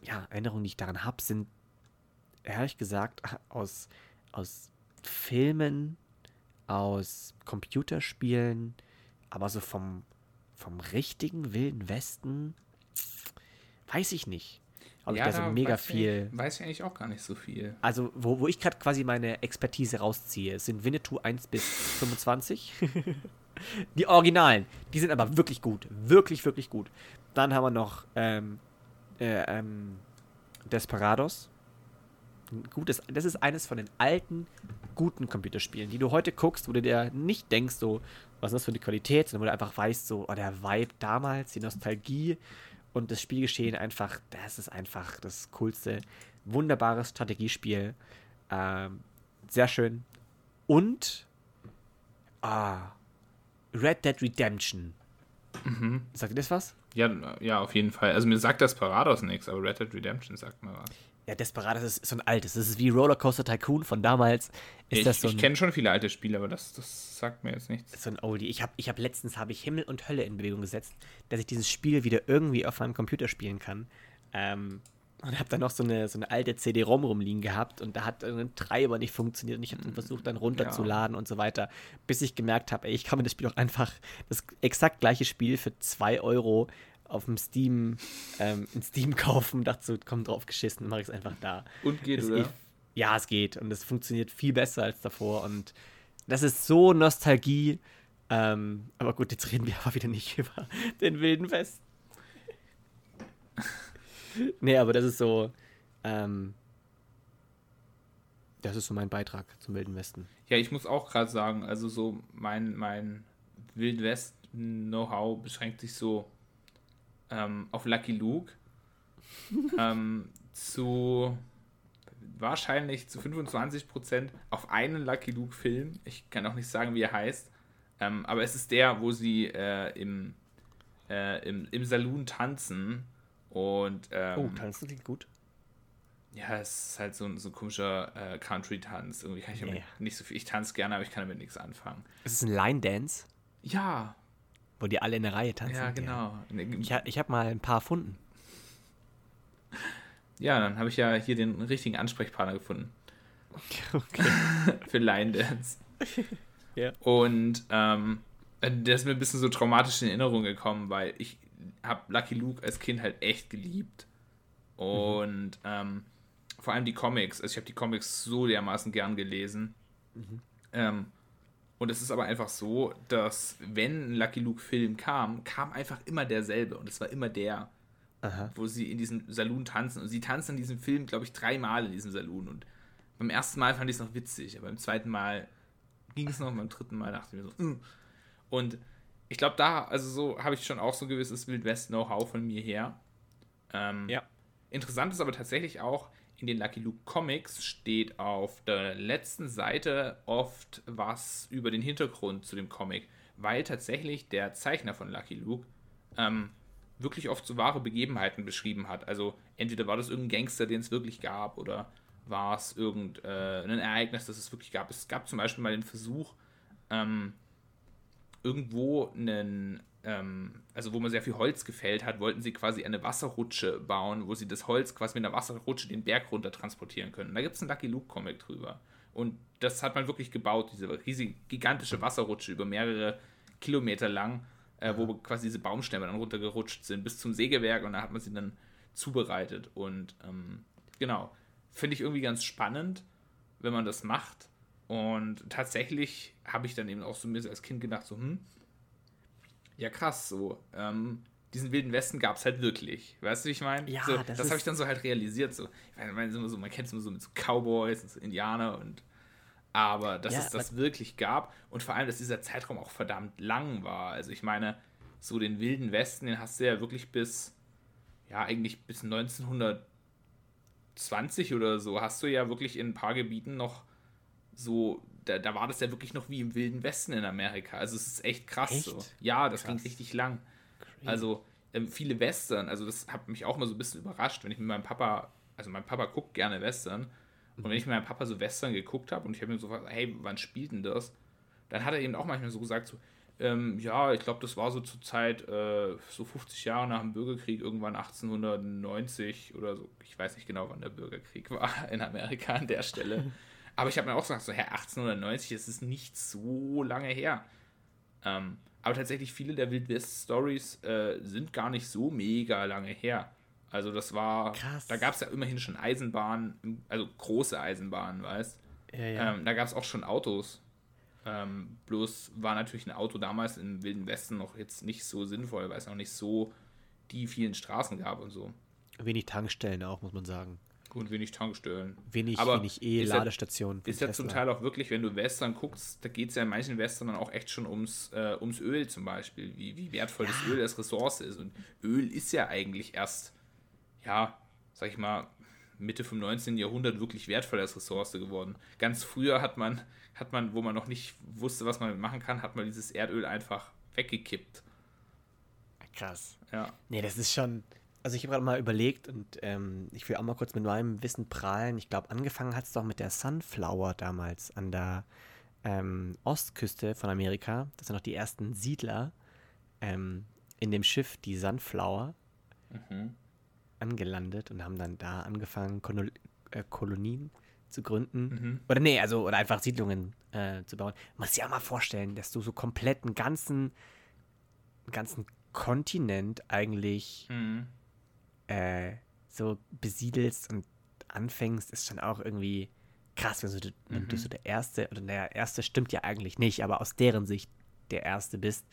ja, Erinnerungen, die ich daran habe, sind ehrlich gesagt aus, aus Filmen, aus Computerspielen, aber so vom, vom richtigen Wilden Westen weiß ich nicht. Ob ich da so mega weiß ich viel. eigentlich- Weiß ich eigentlich auch gar nicht so viel. Also, wo, wo ich gerade quasi meine Expertise rausziehe, sind Winnetou 1 bis 25. die Originalen, die sind aber wirklich gut. Wirklich, wirklich gut. Dann haben wir noch ähm, äh, ähm, Desperados. Gutes, das ist eines von den alten, guten Computerspielen, die du heute guckst, wo du dir nicht denkst, so, was ist das für eine Qualität, sondern wo du einfach weißt, so, oh, der Vibe damals, die Nostalgie und das Spielgeschehen einfach, das ist einfach das coolste, wunderbares Strategiespiel. Ähm, sehr schön. Und ah, Red Dead Redemption. Mhm. Sagt ihr das was? Ja, ja, auf jeden Fall. Also mir sagt Desperados nichts, aber Red Dead Redemption sagt mir was. Ja, Desperados ist so ein altes. Das ist wie Rollercoaster Tycoon von damals. Ist ich das so ich kenne schon viele alte Spiele, aber das, das sagt mir jetzt nichts. So ein Oldie. Ich habe ich hab letztens habe ich Himmel und Hölle in Bewegung gesetzt, dass ich dieses Spiel wieder irgendwie auf meinem Computer spielen kann. Ähm, und habe dann noch so eine, so eine alte CD-ROM rumliegen gehabt und da hat ein Treiber nicht funktioniert und ich habe dann versucht, dann runterzuladen ja. und so weiter, bis ich gemerkt habe, ich kann mir das Spiel auch einfach, das exakt gleiche Spiel für 2 Euro auf dem Steam, ähm, in Steam kaufen, dachte so, komm drauf geschissen, mache ich es einfach da. Und geht, das oder? Ich, ja, es geht und es funktioniert viel besser als davor und das ist so Nostalgie. Ähm, aber gut, jetzt reden wir aber wieder nicht über den Wilden West. nee, aber das ist so, ähm, das ist so mein Beitrag zum Wilden Westen. Ja, ich muss auch gerade sagen, also so mein, mein Wild West Know-how beschränkt sich so ähm, auf Lucky Luke ähm, zu wahrscheinlich zu 25% auf einen Lucky Luke Film. Ich kann auch nicht sagen, wie er heißt. Ähm, aber es ist der, wo sie äh, im, äh, im, im Saloon tanzen. Und, ähm, oh, tanzen klingt gut. Ja, es ist halt so ein, so ein komischer äh, Country-Tanz. Irgendwie kann ich damit yeah. nicht so viel. Ich tanze gerne, aber ich kann damit nichts anfangen. Ist es ein Line-Dance? Ja. Wo die alle in der Reihe tanzen? Ja, genau. Ja. Ich, ich habe mal ein paar erfunden. Ja, dann habe ich ja hier den richtigen Ansprechpartner gefunden. Okay. Für Line Dance. ja. Und ähm, der ist mir ein bisschen so traumatisch in Erinnerung gekommen, weil ich habe Lucky Luke als Kind halt echt geliebt. Und mhm. ähm, vor allem die Comics. Also ich habe die Comics so dermaßen gern gelesen. Mhm. Ähm, und es ist aber einfach so, dass wenn ein Lucky Luke-Film kam, kam einfach immer derselbe. Und es war immer der, Aha. wo sie in diesem Saloon tanzen. Und sie tanzen in diesem Film, glaube ich, dreimal in diesem Saloon. Und beim ersten Mal fand ich es noch witzig, aber beim zweiten Mal ging es noch, beim dritten Mal dachte ich mir so, mm. und ich glaube, da, also so habe ich schon auch so ein gewisses Wildwest-Know-how von mir her. Ähm, ja. Interessant ist aber tatsächlich auch, in den Lucky Luke Comics steht auf der letzten Seite oft was über den Hintergrund zu dem Comic, weil tatsächlich der Zeichner von Lucky Luke ähm, wirklich oft so wahre Begebenheiten beschrieben hat. Also entweder war das irgendein Gangster, den es wirklich gab, oder war es irgendein äh, Ereignis, das es wirklich gab. Es gab zum Beispiel mal den Versuch, ähm, irgendwo einen ähm, also wo man sehr viel Holz gefällt hat, wollten sie quasi eine Wasserrutsche bauen, wo sie das Holz quasi mit einer Wasserrutsche den Berg runter transportieren können. Da gibt es einen Lucky Luke Comic drüber. Und das hat man wirklich gebaut, diese riesige, gigantische Wasserrutsche über mehrere Kilometer lang, äh, wo quasi diese Baumstämme dann runtergerutscht sind bis zum Sägewerk und da hat man sie dann zubereitet. Und ähm, genau, finde ich irgendwie ganz spannend, wenn man das macht. Und tatsächlich habe ich dann eben auch so mir als Kind gedacht, so, hm, ja krass, so, ähm, diesen wilden Westen gab es halt wirklich. Weißt du, wie ich meine? Ja, so, das, das habe ich dann so halt realisiert. So. Ich meine, so, man kennt es immer so mit so Cowboys und so Indianer und aber dass ja, es das wirklich gab und vor allem, dass dieser Zeitraum auch verdammt lang war. Also ich meine, so den wilden Westen, den hast du ja wirklich bis, ja, eigentlich bis 1920 oder so, hast du ja wirklich in ein paar Gebieten noch so da, da, war das ja wirklich noch wie im Wilden Westen in Amerika. Also es ist echt krass echt? so. Ja, das krass. ging richtig lang. Crazy. Also ähm, viele Western, also das hat mich auch mal so ein bisschen überrascht, wenn ich mit meinem Papa, also mein Papa guckt gerne Western. Und wenn ich mit meinem Papa so Western geguckt habe und ich habe ihm so gefragt, hey, wann spielt denn das? Dann hat er eben auch manchmal so gesagt, so, ähm, ja, ich glaube, das war so zur Zeit, äh, so 50 Jahre nach dem Bürgerkrieg, irgendwann 1890 oder so. Ich weiß nicht genau, wann der Bürgerkrieg war in Amerika an der Stelle. Aber ich habe mir auch gesagt, so, Herr 1890, das ist nicht so lange her. Ähm, aber tatsächlich viele der Wild West Stories äh, sind gar nicht so mega lange her. Also das war, Krass. da gab es ja immerhin schon Eisenbahnen, also große Eisenbahnen, weißt. Ja, ja. Ähm, da gab es auch schon Autos. Ähm, bloß war natürlich ein Auto damals im Wilden Westen noch jetzt nicht so sinnvoll, weil es noch nicht so die vielen Straßen gab und so. Wenig Tankstellen auch, muss man sagen. Und wenig Tankstellen. Wenig, Aber wenig E-Ladestationen. Ist, ja, ja zum Teil auch wirklich, wenn du Western guckst, da geht es ja in manchen Western dann auch echt schon ums, äh, ums Öl zum Beispiel, wie, wie wertvoll ja. das Öl als Ressource ist. Und Öl ist ja eigentlich erst, ja, sag ich mal, Mitte vom 19. Jahrhundert wirklich wertvoll als Ressource geworden. Ganz früher hat man, hat man, wo man noch nicht wusste, was man machen kann, hat man dieses Erdöl einfach weggekippt. Krass. Ja. Nee, das ist schon. Also ich habe gerade mal überlegt und ähm, ich will auch mal kurz mit meinem Wissen prahlen. Ich glaube, angefangen hat es doch mit der Sunflower damals an der ähm, Ostküste von Amerika. Das sind noch die ersten Siedler ähm, in dem Schiff, die Sunflower, Mhm. angelandet und haben dann da angefangen, Konol äh, Kolonien zu gründen. Mhm. Oder nee, also, oder einfach Siedlungen äh, zu bauen. Man muss sich auch mal vorstellen, dass du so komplett einen ganzen, einen ganzen Kontinent eigentlich Mhm. Äh, so besiedelst und anfängst, ist schon auch irgendwie krass, wenn, du, wenn du Mhm. so der Erste, oder der Erste stimmt ja eigentlich nicht, aber aus deren Sicht der Erste bist,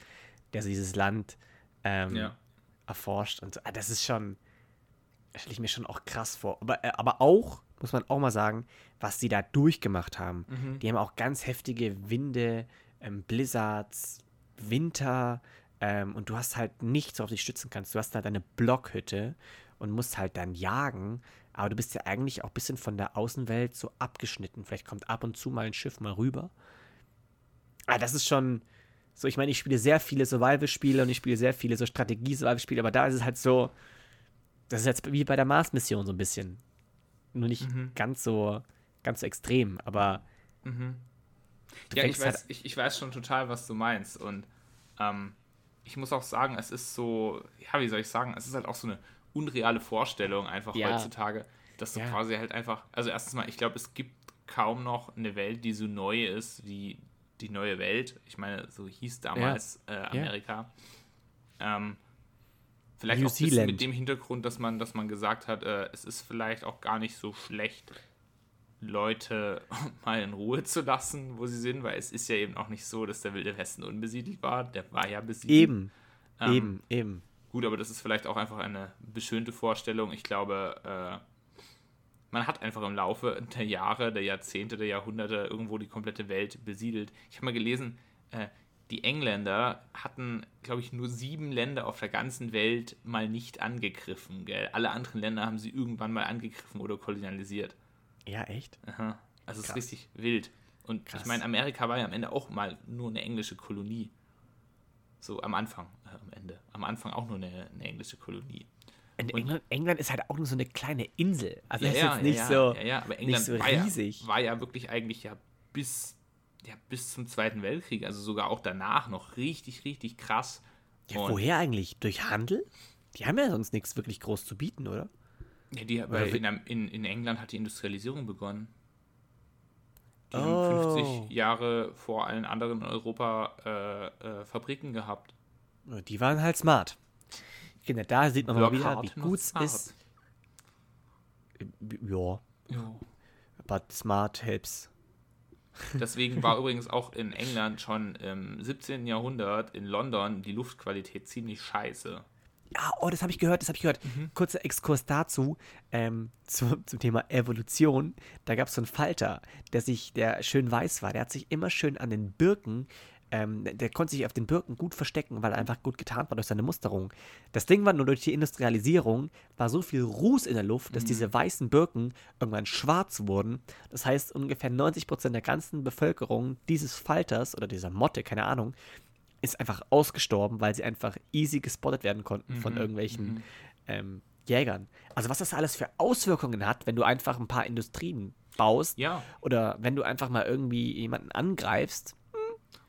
der so dieses Land ähm, Ja. erforscht und so. Ah, das ist schon, stelle ich mir schon auch krass vor. Aber, äh, aber auch, muss man auch mal sagen, was sie da durchgemacht haben. Mhm. Die haben auch ganz heftige Winde, ähm, Blizzards, Winter ähm, und du hast halt nichts, worauf du dich stützen kannst. Du hast da deine Blockhütte und musst halt dann jagen, aber du bist ja eigentlich auch ein bisschen von der Außenwelt so abgeschnitten. Vielleicht kommt ab und zu mal ein Schiff mal rüber. Ah, das ist schon so, ich meine, ich spiele sehr viele Survival-Spiele und ich spiele sehr viele so Strategie-Survival-Spiele, aber da ist es halt so, das ist jetzt wie bei der Mars-Mission so ein bisschen. Nur nicht Mhm. ganz so, ganz so extrem, aber Mhm. Ja, ich fängst halt weiß, ich, ich weiß schon total, was du meinst. Und ähm, ich muss auch sagen, es ist so, ja, wie soll ich sagen, es ist halt auch so eine unreale Vorstellung einfach Ja. heutzutage, dass du Ja. quasi halt einfach, also erstens mal, ich glaube, es gibt kaum noch eine Welt, die so neu ist wie die neue Welt. Ich meine, so hieß damals äh, Amerika. Ähm, vielleicht New auch bisschen mit dem Hintergrund, dass man, dass man gesagt hat, äh, es ist vielleicht auch gar nicht so schlecht, Leute mal in Ruhe zu lassen, wo sie sind, weil es ist ja eben auch nicht so, dass der Wilde Westen unbesiedelt war. Der war ja besiedelt. eben, Ähm, eben, eben. Gut, aber das ist vielleicht auch einfach eine beschönte Vorstellung. Ich glaube, äh, man hat einfach im Laufe der Jahre, der Jahrzehnte, der Jahrhunderte irgendwo die komplette Welt besiedelt. Ich habe mal gelesen, äh, die Engländer hatten, glaube ich, nur sieben Länder auf der ganzen Welt mal nicht angegriffen. Gell? Alle anderen Länder haben sie irgendwann mal angegriffen oder kolonialisiert. Ja, echt? Aha. Also es ist richtig wild. Und Krass. ich meine, Amerika war ja am Ende auch mal nur eine englische Kolonie. So am Anfang, äh, am Ende. Am Anfang auch nur eine, eine englische Kolonie. Und England, England ist halt auch nur so eine kleine Insel. Also ja, ist ja, jetzt nicht ja, so. ja, ja, aber nicht England so war, riesig. Ja, war ja wirklich eigentlich ja bis, ja bis zum Zweiten Weltkrieg, also sogar auch danach noch richtig, richtig krass. Ja, Und- woher eigentlich? Durch Handel? Die haben ja sonst nichts wirklich groß zu bieten, oder? Ja, die, weil in, in England hat die Industrialisierung begonnen. Die Oh. haben 50 Jahre vor allen anderen in Europa äh, äh, Fabriken gehabt. Die waren halt smart. Genau, da sieht man mal Work wieder, wie gut es ist. Ja, Ja. but smart helps. Deswegen war übrigens auch in England schon im 17. Jahrhundert in London die Luftqualität ziemlich scheiße. Ja, oh, das habe ich gehört, das habe ich gehört. Mhm. Kurzer Exkurs dazu, ähm, zu, zum Thema Evolution. Da gab es so einen Falter, der sich, der schön weiß war. Der hat sich immer schön an den Birken, ähm, der konnte sich auf den Birken gut verstecken, weil er einfach gut getarnt war durch seine Musterung. Das Ding war nur durch die Industrialisierung, war so viel Ruß in der Luft, dass diese weißen Birken irgendwann schwarz wurden. Das heißt, ungefähr 90% der ganzen Bevölkerung dieses Falters oder dieser Motte, keine Ahnung, ist einfach ausgestorben, weil sie einfach easy gespottet werden konnten von Mhm, irgendwelchen ähm, Jägern. Also was das alles für Auswirkungen hat, wenn du einfach ein paar Industrien baust Ja. oder wenn du einfach mal irgendwie jemanden angreifst.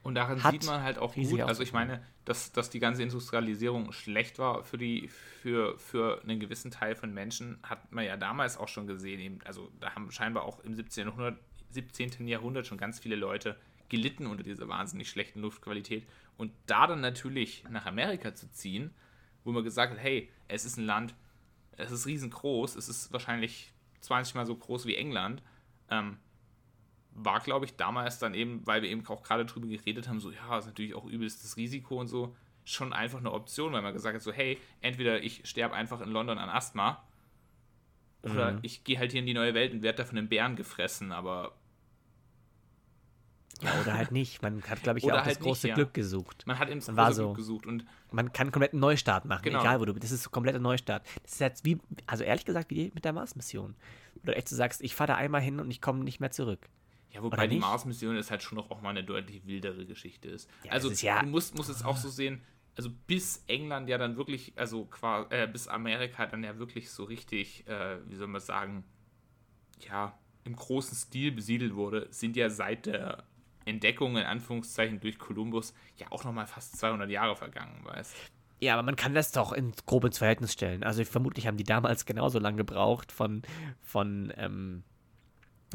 Und daran sieht man halt auch gut, also ich meine, dass, dass die ganze Industrialisierung schlecht war für die, für, für einen gewissen Teil von Menschen, hat man ja damals auch schon gesehen. Also da haben scheinbar auch im 17. Jahrhundert, 17. Jahrhundert schon ganz viele Leute gelitten unter dieser wahnsinnig schlechten Luftqualität. Und da dann natürlich nach Amerika zu ziehen, wo man gesagt hat, hey, es ist ein Land, es ist riesengroß, es ist wahrscheinlich 20 mal so groß wie England, ähm, war, glaube ich, damals dann eben, weil wir eben auch gerade drüber geredet haben, so, ja, ist natürlich auch übelstes Risiko und so, schon einfach eine Option, weil man gesagt hat, so, hey, entweder ich sterbe einfach in London an Asthma oder Mhm. ich gehe halt hier in die neue Welt und werde da von einem Bären gefressen, aber Ja, oder halt nicht. Man hat, glaube ich, Oder ja auch halt das große nicht, ja. Glück gesucht. man hat eben das große so- Glück gesucht und Man kann komplett einen Neustart machen, Genau. egal wo du bist. Das ist kompletter Neustart. Das ist jetzt wie, also ehrlich gesagt, wie mit der Mars-Mission. Du echt so sagst, ich fahre da einmal hin und ich komme nicht mehr zurück. Ja, wobei Oder die? Mars-Mission ist halt schon noch auch mal eine deutlich wildere Geschichte ist. Ja, also ist ja- du musst, musst es auch so sehen, also bis England ja dann wirklich, also quasi, äh, bis Amerika dann ja wirklich so richtig, äh, wie soll man sagen, ja, im großen Stil besiedelt wurde, sind ja seit der Entdeckung in Anführungszeichen durch Kolumbus ja auch nochmal fast 200 Jahre vergangen, weißt Ja, aber man kann das doch in, grob ins Verhältnis stellen. Also vermutlich haben die damals genauso lange gebraucht von, von ähm,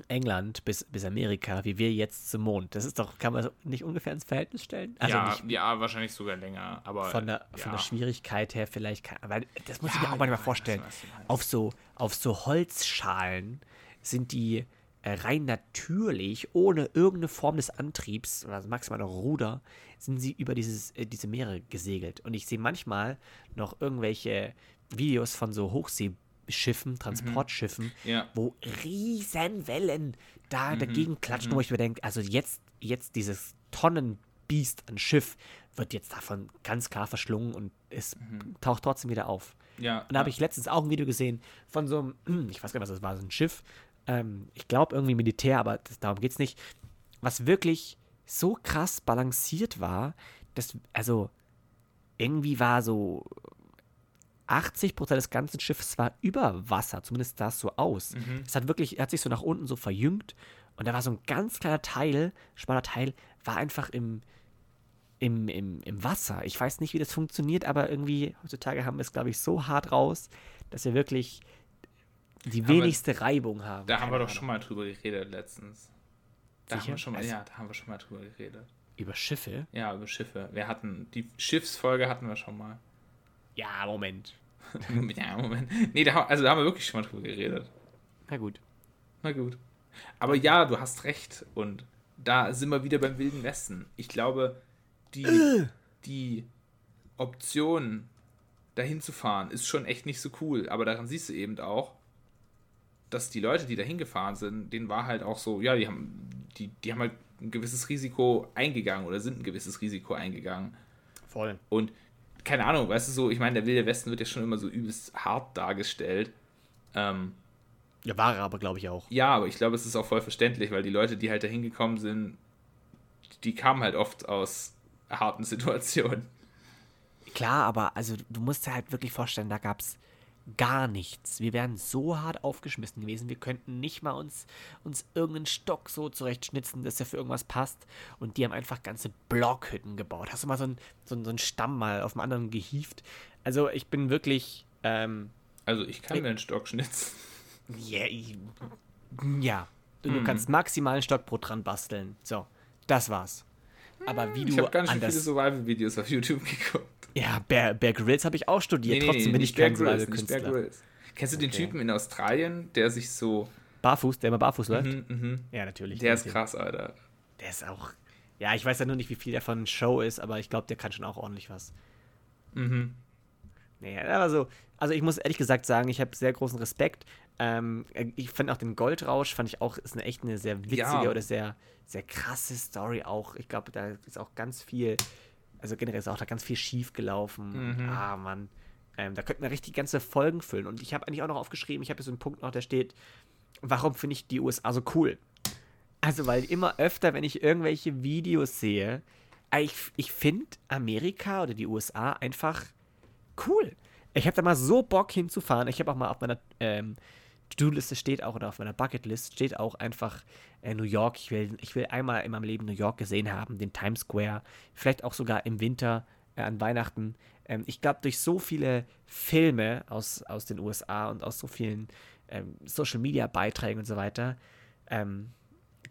England bis, bis Amerika, wie wir jetzt zum Mond. Das ist doch, kann man nicht ungefähr ins Verhältnis stellen? Also ja, nicht, ja, wahrscheinlich sogar länger. Aber von der, ja. von der Schwierigkeit her vielleicht, kann, weil das muss ja, ich mir auch manchmal vorstellen. Auf so, auf so Holzschalen sind die rein natürlich, ohne irgendeine Form des Antriebs, oder maximal noch Ruder, sind sie über dieses, äh, diese Meere gesegelt. Und ich sehe manchmal noch irgendwelche Videos von so Hochseeschiffen, Transportschiffen, mhm. ja. wo Riesenwellen da mhm. dagegen klatschen, mhm. wo ich mir denke, also jetzt, jetzt dieses Tonnenbiest an Schiff wird jetzt davon ganz klar verschlungen und es Mhm. taucht trotzdem wieder auf. Ja, Und da habe ich letztens auch ein Video gesehen von so einem, ich weiß gar nicht, was das war, so ein Schiff, ähm, ich glaube irgendwie Militär, aber das, darum geht es nicht, was wirklich so krass balanciert war, dass, also irgendwie war so 80% des ganzen Schiffes war über Wasser, zumindest sah es so aus. Mhm. Es hat wirklich, hat sich so nach unten so verjüngt und da war so ein ganz kleiner Teil, schmaler Teil, war einfach im, im, im, im Wasser. Ich weiß nicht, wie das funktioniert, aber irgendwie heutzutage haben wir es, glaube ich, so hart raus, dass wir wirklich die wenigste Reibung haben. Da haben wir doch schon mal drüber geredet letztens. Da haben wir schon mal, Also- ja, da haben wir schon mal drüber geredet. Über Schiffe? Ja, über Schiffe. Wir hatten, die Schiffsfolge hatten wir schon mal. Ja, Moment. ja, Moment. Nee, da, also da haben wir wirklich schon mal drüber geredet. Na gut. Na gut. Aber ja, du hast recht. Und da sind wir wieder beim Wilden Westen. Ich glaube, die, die Option, dahin zu fahren, ist schon echt nicht so cool. Aber daran siehst du eben auch, dass die Leute, die dahin gefahren sind, denen war halt auch so, ja, die haben, die, die haben halt ein gewisses Risiko eingegangen oder sind ein gewisses Risiko eingegangen. Voll. Und keine Ahnung, weißt du so, ich meine, der Wilde Westen wird ja schon immer so übelst hart dargestellt. Ähm, Ja, war er aber, glaube ich, auch. ja, aber ich glaube, es ist auch voll verständlich, weil die Leute, die halt dahin gekommen sind, die kamen halt oft aus harten Situationen. Klar, aber also du musst dir halt wirklich vorstellen, da gab es gar nichts. Wir wären so hart aufgeschmissen gewesen. Wir könnten nicht mal uns, uns irgendeinen Stock so zurechtschnitzen, dass der für irgendwas passt. Und die haben einfach ganze Blockhütten gebaut. Hast du mal so einen, so einen, so einen Stamm mal auf dem anderen gehieft? Also ich bin wirklich, ähm, Also ich kann mir einen Stock schnitzen. yeah, ja. Du, Mhm. kannst maximal ein Stockbrot dran basteln. So, das war's. Aber wie du Ich habe ganz schön viele Survival-Videos auf YouTube geguckt. Ja, Bear, Bear Grylls habe ich auch studiert. Trotzdem bin ich kein Grylls, nicht Bear. Grylls. Kennst du den Okay. Typen in Australien, der sich so... Barfuß, der immer barfuß läuft? Mhm, mhm. Ja, natürlich. Der ist krass, Alter. den. Der ist auch. Ja, ich weiß ja nur nicht, wie viel davon Show ist, aber ich glaube, der kann schon auch ordentlich was. Mhm. Nee, aber so. Also ich muss ehrlich gesagt sagen, ich habe sehr großen Respekt. Ähm, ich fand auch den Goldrausch, fand ich auch, ist eine echt eine sehr witzige Ja. oder sehr, sehr krasse Story auch. Ich glaube, da ist auch ganz viel, also generell ist auch da ganz viel schief gelaufen. Mhm. Ah, Mann. Ähm, da könnten wir richtig ganze Folgen füllen. Und ich habe eigentlich auch noch aufgeschrieben, ich habe hier so einen Punkt noch, der steht, warum finde ich die USA so cool? Also, weil immer öfter, wenn ich irgendwelche Videos sehe, äh, ich, ich finde Amerika oder die USA einfach cool. Ich habe da mal so Bock hinzufahren. Ich habe auch mal auf meiner ähm, To-Do-Liste steht auch oder auf meiner Bucketlist steht auch einfach äh, New York. Ich will, ich will einmal in meinem Leben New York gesehen haben, den Times Square, vielleicht auch sogar im Winter äh, an Weihnachten. Ähm, ich glaube, durch so viele Filme aus, aus den USA und aus so vielen ähm, Social-Media-Beiträgen und so weiter, ähm,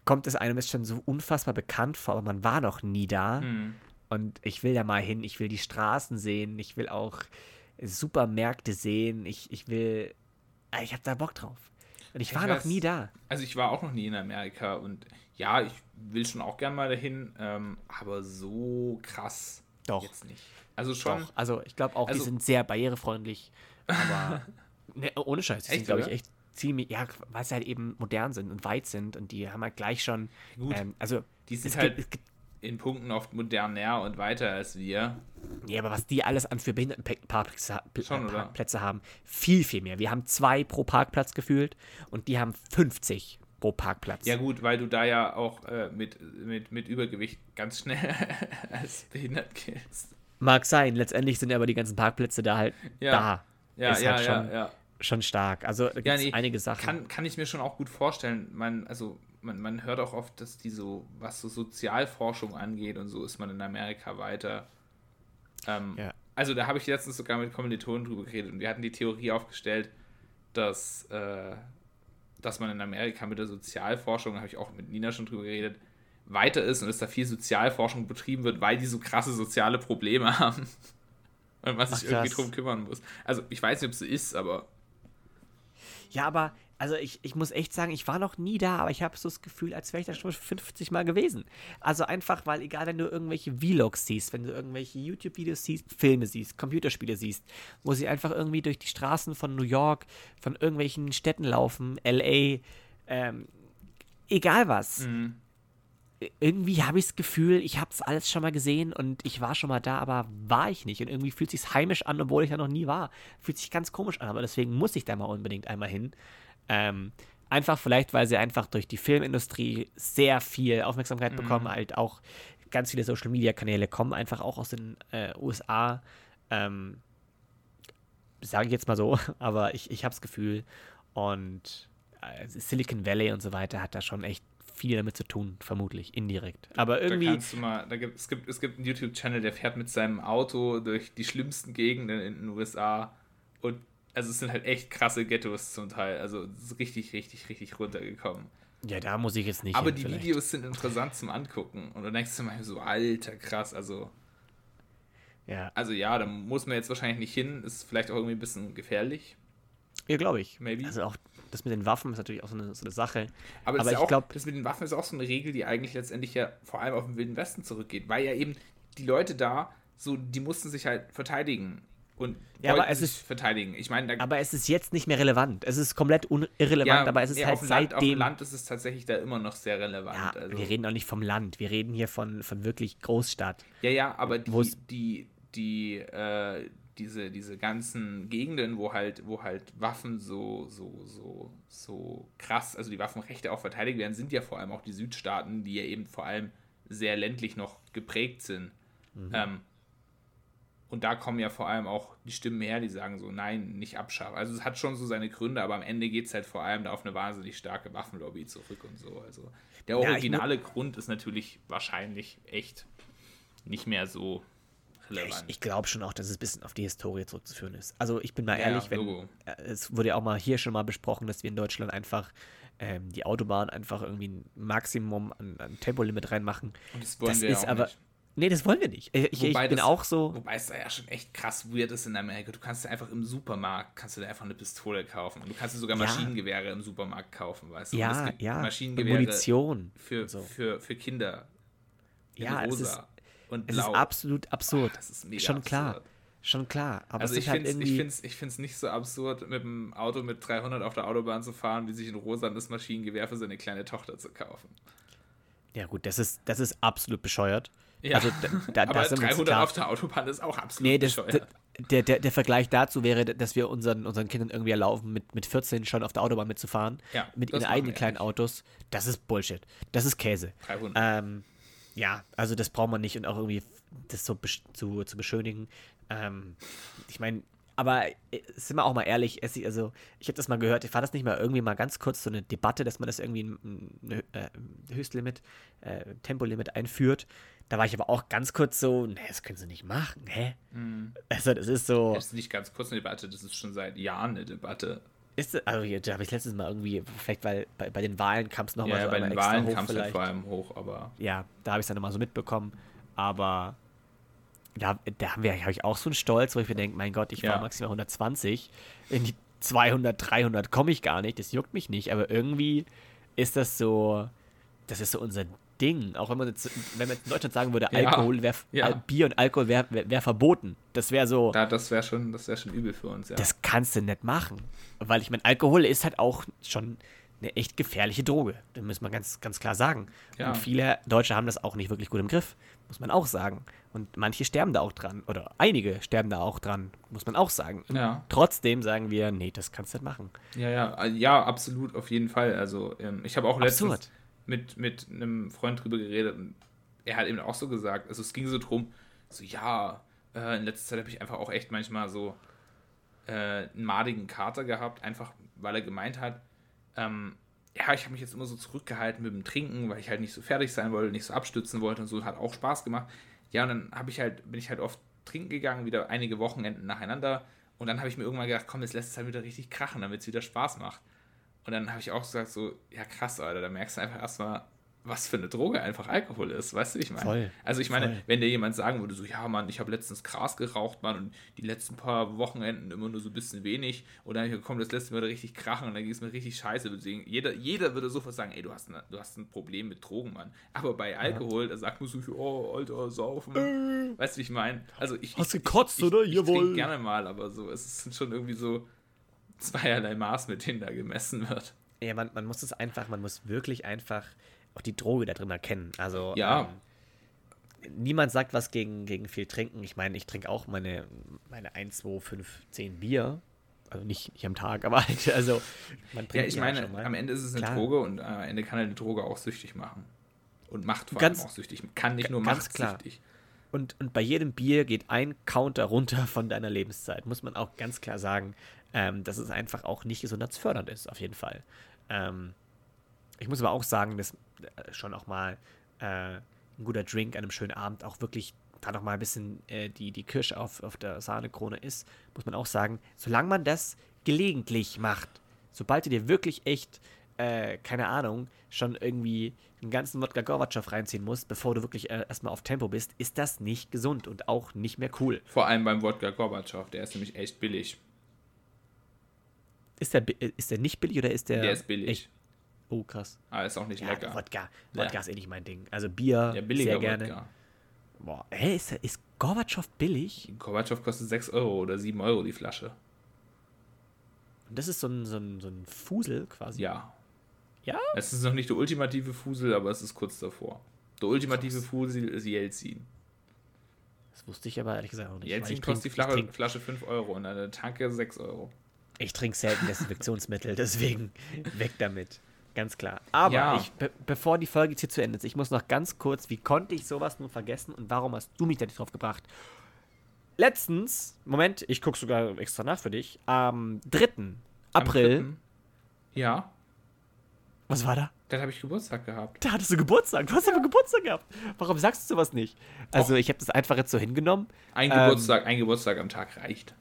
kommt es einem jetzt schon so unfassbar bekannt vor, aber man war noch nie da. Mhm. Und ich will da mal hin, ich will die Straßen sehen, ich will auch Supermärkte sehen, ich, ich will, ah, ich habe da Bock drauf. Und ich Ich war noch weiß. nie da. Also ich war auch noch nie in Amerika und ja, ich will schon auch gern mal dahin, ähm, aber so krass Doch. jetzt nicht. Also schon, Doch, also ich glaube auch, Also- die sind sehr barrierefreundlich, aber ne, ohne Scheiß, die sind, glaube ich, echt ziemlich, ja, weil sie halt eben modern sind und weit sind und die haben halt gleich schon, Gut, ähm, also die sind es halt gibt, es gibt, in Punkten oft moderner und weiter als wir. ja, aber was die alles an für Behindertenparkplätze Schon, äh? Parkplätze haben, viel, viel mehr. Wir haben zwei pro Parkplatz gefühlt und die haben 50 pro Parkplatz. Ja gut, weil du da ja auch äh, mit, mit, mit Übergewicht ganz schnell als behindert giltst. Mag sein. Letztendlich sind aber die ganzen Parkplätze da halt Ja. da. Ja, ist ja, halt ja, schon, ja. schon stark. Also da gibt Ja, es nee, einige Sachen. Kann, kann ich mir schon auch gut vorstellen. Man, also, man, man hört auch oft, dass die so, was so Sozialforschung angeht und so, ist man in Amerika weiter. Ähm, Ja. Also, da habe ich letztens sogar mit Kommilitonen drüber geredet und wir hatten die Theorie aufgestellt, dass, äh, dass man in Amerika mit der Sozialforschung, da habe ich auch mit Nina schon drüber geredet, weiter ist und dass da viel Sozialforschung betrieben wird, weil die so krasse soziale Probleme haben. Und man sich Ach, irgendwie drum kümmern muss. Also, ich weiß nicht, ob es so ist, aber Ja, aber, also ich, ich muss echt sagen, ich war noch nie da, aber ich habe so das Gefühl, als wäre ich da schon 50 Mal gewesen. Also einfach, weil egal, wenn du irgendwelche Vlogs siehst, wenn du irgendwelche YouTube-Videos siehst, Filme siehst, Computerspiele siehst, wo sie einfach irgendwie durch die Straßen von New York, von irgendwelchen Städten laufen, L.A., ähm, egal was. Irgendwie habe ich das Gefühl, ich habe es alles schon mal gesehen und ich war schon mal da, aber war ich nicht. Und irgendwie fühlt sich heimisch an, obwohl ich da noch nie war. Fühlt sich ganz komisch an, aber deswegen muss ich da mal unbedingt einmal hin. Ähm, einfach vielleicht, weil sie einfach durch die Filmindustrie sehr viel Aufmerksamkeit bekommen, halt auch ganz viele Social Media Kanäle kommen einfach auch aus den äh, USA. Ähm, Sage ich jetzt mal so, aber ich, ich habe das Gefühl und äh, Silicon Valley und so weiter hat da schon echt viel damit zu tun, vermutlich, indirekt. Aber Da irgendwie, kannst du mal, da gibt, es, gibt, es gibt einen YouTube-Channel, der fährt mit seinem Auto durch die schlimmsten Gegenden in den USA und also es sind halt echt krasse Ghettos zum Teil. Also es ist richtig, richtig, richtig runtergekommen. ja, da muss ich jetzt nicht Aber hin, die vielleicht. Videos sind interessant zum Angucken. Und du denkst dir mal so, alter, krass. Also, Ja, also ja, da muss man jetzt wahrscheinlich nicht hin. Ist vielleicht auch irgendwie ein bisschen gefährlich. ja glaube ich. Maybe. Also auch das mit den Waffen ist natürlich auch so eine, so eine Sache. Aber, das, Aber ja glaub- das mit den Waffen ist auch so eine Regel, die eigentlich letztendlich ja vor allem auf den Wilden Westen zurückgeht. Weil ja eben die Leute da, so, die mussten sich halt verteidigen. Und Ja, aber es ist- verteidigen. Ich meine, Aber es ist jetzt nicht mehr relevant. Es ist komplett irrelevant, aber es ist nee, halt auf dem Land, auf dem seitdem. Land ist es tatsächlich da immer noch sehr relevant. ja, also. wir reden auch nicht vom Land. Wir reden hier von, von wirklich Großstadt. Ja, ja, aber die, die, die, äh, diese, diese ganzen Gegenden, wo halt, wo halt Waffen so, so, so, so krass, also die Waffenrechte auch verteidigt werden, sind ja vor allem auch die Südstaaten, die ja eben vor allem sehr ländlich noch geprägt sind. Ähm, und da kommen ja vor allem auch die Stimmen her, die sagen so, nein, nicht abschaffen. Also es hat schon so seine Gründe, aber am Ende geht es halt vor allem da auf eine wahnsinnig starke Waffenlobby zurück und so. Also der Ja, ich originale Grund ist natürlich wahrscheinlich echt nicht mehr so Ich, relevant. ich glaube schon auch, dass es ein bisschen auf die Historie zurückzuführen ist. Also ich bin mal Ja, ehrlich, ja, wenn äh, es wurde ja auch mal hier schon mal besprochen, dass wir in Deutschland einfach ähm, die Autobahn einfach irgendwie ein Maximum an, an Tempolimit reinmachen. Und das wollen das wir ja ist auch aber. nicht. Nee, das wollen wir nicht. Ich, ich, ich bin das- auch so. Wobei es da ja schon echt krass weird ist in Amerika. Du kannst einfach im Supermarkt, kannst du dir einfach eine Pistole kaufen. Und du kannst dir sogar Ja. Maschinengewehre im Supermarkt kaufen, weißt du? Ja, es ja. Maschinengewehre Munition. für, so. für, für Kinder. In Ja, es rosa ist, und es blau. ist absolut absurd. Ah, das ist mega schon klar. absurd. Schon klar. Aber Also es ich halt finde es ich find's, ich find's nicht so absurd, mit dem Auto mit 300 auf der Autobahn zu fahren, wie sich ein rosanes Maschinengewehr für seine kleine Tochter zu kaufen. Ja, gut, das ist, das ist absolut bescheuert. Ja, Also, da, da, aber da sind wir uns 300 klar. auf der Autobahn ist auch absolut Nee, das, der, der, der Vergleich dazu wäre, dass wir unseren, unseren Kindern irgendwie erlauben, mit, mit 14 schon auf der Autobahn mitzufahren, Ja, mit ihren eigenen kleinen nicht. Autos. Das ist Bullshit. Das ist Käse. 300. Ähm, ja, also das braucht man nicht und auch irgendwie das so zu, zu beschönigen. Ähm, ich meine, aber äh, sind wir auch mal ehrlich, es, also ich habe das mal gehört, ich war das nicht mal irgendwie mal ganz kurz so eine Debatte, dass man das irgendwie ein, ein, äh, Höchstlimit, äh, Tempolimit einführt. Da war ich aber auch ganz kurz so, ne, das können sie nicht machen, hä? Also das ist so, Das ist nicht ganz kurz eine Debatte, das ist schon seit Jahren eine Debatte. ist, also da habe ich letztes Mal irgendwie, vielleicht weil bei, bei den Wahlen kam es Ja, nochmal so bei den Wahlen kam es halt vor allem hoch, aber ja, da habe ich es dann nochmal so mitbekommen. Aber da, da habe hab ich auch so einen Stolz, wo ich mir denke, mein Gott, ich Ja. fahre maximal 120. In die 200, 300 komme ich gar nicht. Das juckt mich nicht. Aber irgendwie ist das so, das ist so unser Ding. Auch wenn man jetzt, wenn man in Deutschland sagen würde, Ja. Alkohol wäre, Ja. Al- Bier und Alkohol wäre wär, wär verboten. Das wäre so, da, das wäre schon, das wär schon übel für uns, ja. das kannst du nicht machen. Weil ich meine, Alkohol ist halt auch schon eine echt gefährliche Droge. Das muss man ganz, ganz klar sagen. Ja. Und viele Deutsche haben das auch nicht wirklich gut im Griff, muss man auch sagen. Und manche sterben da auch dran. Oder einige sterben da auch dran, muss man auch sagen. Ja. Trotzdem sagen wir, nee, das kannst du nicht machen. Ja, ja, äh, ja, absolut, auf jeden Fall. Also, ähm, ich habe auch letztens Absurd. Mit, mit einem Freund drüber geredet und er hat eben auch so gesagt, also es ging so drum, so, ja, Äh, in letzter Zeit habe ich einfach auch echt manchmal so äh, einen madigen Kater gehabt, einfach weil er gemeint hat, ähm, ja, ich habe mich jetzt immer so zurückgehalten mit dem Trinken, weil ich halt nicht so fertig sein wollte, nicht so abstützen wollte und so, hat auch Spaß gemacht. Ja, und dann habe ich halt, bin ich halt oft trinken gegangen, wieder einige Wochenenden nacheinander. Und dann habe ich mir irgendwann gedacht, komm, jetzt lässt es halt wieder richtig krachen, damit es wieder Spaß macht. Und dann habe ich auch gesagt, so, ja krass, Alter, da merkst du einfach erstmal, was für eine Droge einfach Alkohol ist, weißt du, wie ich meine? Voll, also ich meine, voll. wenn dir jemand sagen würde, so, ja, Mann, ich habe letztens Gras geraucht, Mann, und die letzten paar Wochenenden immer nur so ein bisschen wenig, und dann kommt das letzte Mal richtig krachen und dann ging es mir richtig scheiße. Deswegen, jeder, jeder würde sofort sagen, ey, du hast, eine, du hast ein Problem mit Drogen, Mann. Aber bei Alkohol, ja. da sagt man so, oh, Alter, saufen. Äh. Weißt du, wie ich meine? Also ich. Hast du gekotzt, ich, oder? Ich, ich trinke gerne mal, aber so, es sind schon irgendwie so zweierlei Maß, mit denen da gemessen wird. Ja, man, man muss es einfach, man muss wirklich einfach auch die Droge da drin erkennen. Also ja. Ähm, niemand sagt was gegen, gegen viel Trinken. Ich meine, ich trinke auch meine, meine 1, 2, 5, 10 Bier. Also nicht, nicht am Tag, aber halt, also man trinkt Ja, ich meine, am Ende ist es eine klar. Droge und am Ende kann eine Droge auch süchtig machen. Und macht vor ganz, allem auch süchtig. Kann nicht nur macht klar. süchtig. Und, und bei jedem Bier geht ein Counter runter von deiner Lebenszeit. Muss man auch ganz klar sagen, ähm, dass es einfach auch nicht gesundheitsfördernd ist, auf jeden Fall. Ähm, ich muss aber auch sagen, dass äh, schon auch mal äh, ein guter Drink an einem schönen Abend auch wirklich da noch mal ein bisschen äh, die, die Kirsche auf, auf der Sahnekrone ist, muss man auch sagen, solange man das gelegentlich macht, sobald du dir wirklich echt, äh, keine Ahnung, schon irgendwie einen ganzen Wodka Gorbatschow reinziehen musst, bevor du wirklich äh, erstmal auf Tempo bist, ist das nicht gesund und auch nicht mehr cool. Vor allem beim Wodka Gorbatschow, der ist nämlich echt billig. Ist der, ist der nicht billig oder ist der. Der ist billig. Echt? Oh, krass. Aber ist auch nicht ja, lecker. Wodka. Wodka ja. ist eh nicht mein Ding. Also Bier, ja, sehr gerne. Wodka. Boah, hä, ist, ist Gorbatschow billig? Gorbatschow kostet 6 Euro oder 7 Euro die Flasche. Und das ist so ein, so ein, so ein Fusel quasi? Ja. Ja? Es ist noch nicht der ultimative Fusel, aber es ist kurz davor. Der ultimative krass. Fusel ist Jelzin. Das wusste ich aber ehrlich gesagt auch nicht. Jelzin kostet die Flasche, Flasche 5 Euro und eine Tanke 6 Euro. Ich trinke selten Desinfektionsmittel, deswegen weg damit. Ganz klar. Aber ja. ich, be bevor die Folge jetzt hier zu Ende ist, ich muss noch ganz kurz, wie konnte ich sowas nun vergessen und warum hast du mich da nicht drauf gebracht? Letztens, Moment, ich gucke sogar extra nach für dich, am 3. April. Am 3. Ja. Was war da? Da habe ich Geburtstag gehabt. Da hattest du Geburtstag. Du hast aber Geburtstag gehabt. Warum sagst du sowas nicht? Also, Och. ich habe das einfach jetzt so hingenommen. Ein ähm, Geburtstag, ein Geburtstag am Tag reicht.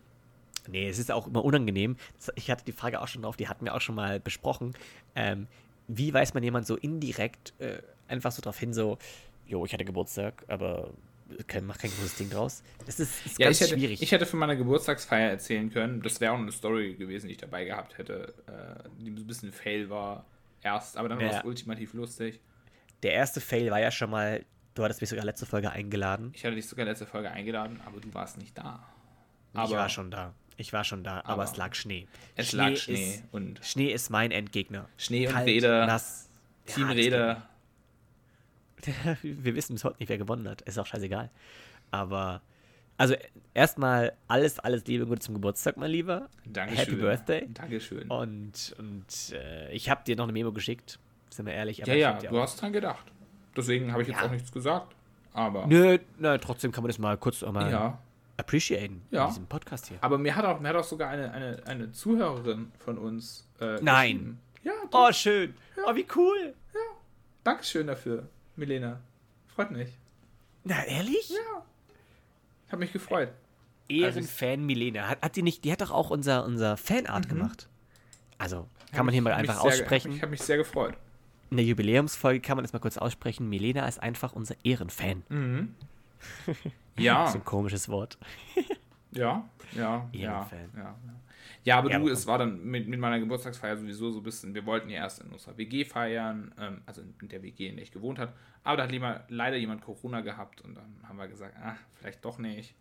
Nee, es ist auch immer unangenehm. Ich hatte die Frage auch schon drauf, die hatten wir auch schon mal besprochen. Ähm, wie weiß man jemand so indirekt äh, einfach so drauf hin, so, jo, ich hatte Geburtstag, aber kein, mach kein großes Ding draus. Das ist, ist ja, ganz ich hätte, schwierig. Ich hätte von meiner Geburtstagsfeier erzählen können. Das wäre auch eine Story gewesen, die ich dabei gehabt hätte, äh, die ein bisschen Fail war erst, aber dann ja. war es ultimativ lustig. Der erste Fail war ja schon mal, du hattest mich sogar letzte Folge eingeladen. Ich hatte dich sogar letzte Folge eingeladen, aber du warst nicht da. Aber ich war schon da. Ich war schon da, aber, aber es lag Schnee. Es Schnee lag Schnee ist, und Schnee ist mein Endgegner. Schnee und Kalt, Räder. Nass. Team ja, Räder. Wir wissen bis heute nicht, wer gewonnen hat. Ist auch scheißegal. Aber also erstmal alles, alles Liebe und Gute zum Geburtstag, mein Lieber. Dankeschön. Happy Birthday. Dankeschön. Und, und äh, ich habe dir noch eine Memo geschickt, sind wir ehrlich. ja, ja, du hast dran gedacht. Deswegen habe ich jetzt ja. auch nichts gesagt. Aber. Nö, na, trotzdem kann man das mal kurz mal ja appreciaten ja. in diesem Podcast hier. Aber mir hat auch, mir hat auch sogar eine, eine, eine Zuhörerin von uns. Äh, Nein. Ja, doch. Oh, schön. Ja. Oh, wie cool. Ja. Dankeschön dafür, Milena. Freut mich. Na, ehrlich? Ja. Hab mich gefreut. Ehrenfan also Milena. Hat, hat die nicht, die hat doch auch unser, unser Fanart mhm. gemacht. Also, kann hab man hier mal einfach aussprechen. ich habe mich sehr gefreut. In der Jubiläumsfolge kann man das mal kurz aussprechen. Milena ist einfach unser Ehrenfan. Mhm. Ja. so ein komisches Wort. ja, ja, ja, ja. Ja, aber ja, du, es war dann mit, mit meiner Geburtstagsfeier sowieso so ein bisschen, wir wollten ja erst in unserer WG feiern, ähm, also in der WG, in der ich gewohnt habe, aber da hat lieber, leider jemand Corona gehabt und dann haben wir gesagt, ach, vielleicht doch nicht.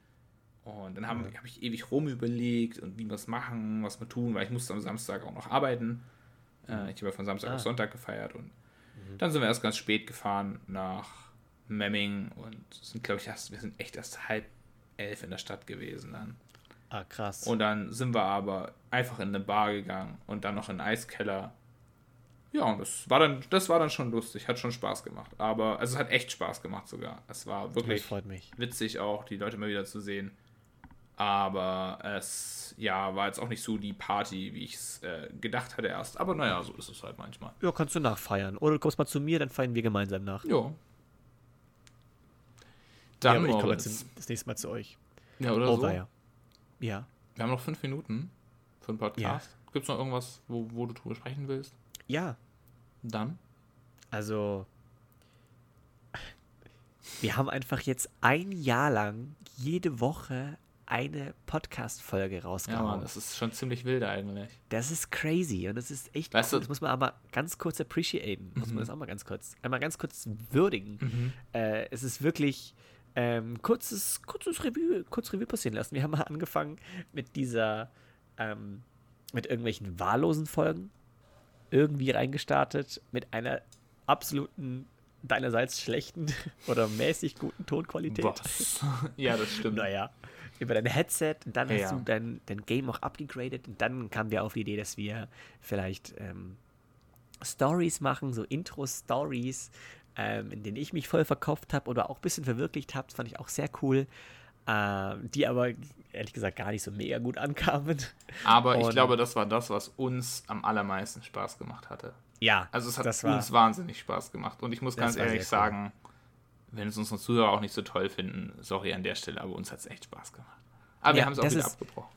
Und dann habe ja. hab ich ewig rum überlegt und wie wir es machen, was wir tun, weil ich musste am Samstag auch noch arbeiten. Äh, ich habe von Samstag ah. auf Sonntag gefeiert und mhm. dann sind wir erst ganz spät gefahren nach Memming und sind, glaube ich, erst, wir sind echt erst halb elf in der Stadt gewesen dann. Ah, krass. Und dann sind wir aber einfach in eine Bar gegangen und dann noch in einen Eiskeller Ja, und das war dann, das war dann schon lustig, hat schon Spaß gemacht. Aber, also es hat echt Spaß gemacht sogar. Es war wirklich Das freut mich. witzig auch, die Leute mal wieder zu sehen. Aber es, ja, war jetzt auch nicht so die Party, wie ich es äh, gedacht hatte erst. Aber naja, so ist es halt manchmal. Ja, kannst du nachfeiern. Oder du kommst mal zu mir, dann feiern wir gemeinsam nach. Ja. Ja, Dann, aber ich komme jetzt das nächste Mal zu euch. Ja, oder Oh, so. weia. Ja. Wir haben noch fünf Minuten für den Podcast. Gibt es noch irgendwas, wo, wo du drüber sprechen willst? Ja, Dann? also. Wir haben einfach jetzt ein Jahr lang jede Woche eine Podcast-Folge Ja, rausgehauen. Mann, das ist schon ziemlich wild eigentlich. Das ist crazy und das ist echt Weißt cool. du- Das muss man aber ganz kurz appreciaten. Muss Mhm. man das auch mal ganz kurz, einmal ganz kurz würdigen. Äh, es ist wirklich ähm, kurzes, kurzes Revue, kurz Revue passieren lassen. Wir haben mal angefangen mit dieser, ähm, mit irgendwelchen wahllosen Folgen irgendwie reingestartet mit einer absoluten deinerseits schlechten oder mäßig guten Tonqualität. Was? ja, das stimmt. Naja, über dein Headset und dann hast Ja. du dein, dein Game auch abgegradet und dann kamen wir auf die Idee, dass wir vielleicht ähm, Stories machen, so Intro-Stories, ähm, in denen ich mich voll verkauft habe oder auch ein bisschen verwirklicht habe. Das fand ich auch sehr cool. Ähm, die aber ehrlich gesagt gar nicht so mega gut ankamen. Aber ich Und- glaube, das war das, was uns am allermeisten Spaß gemacht hatte. Ja, Also es hat das war, uns wahnsinnig Spaß gemacht. Und ich muss ganz ehrlich cool. sagen, wenn es unsere Zuhörer auch nicht so toll finden, sorry an der Stelle, aber uns hat es echt Spaß gemacht. Aber wir Ja, haben es auch wieder ist- abgebrochen.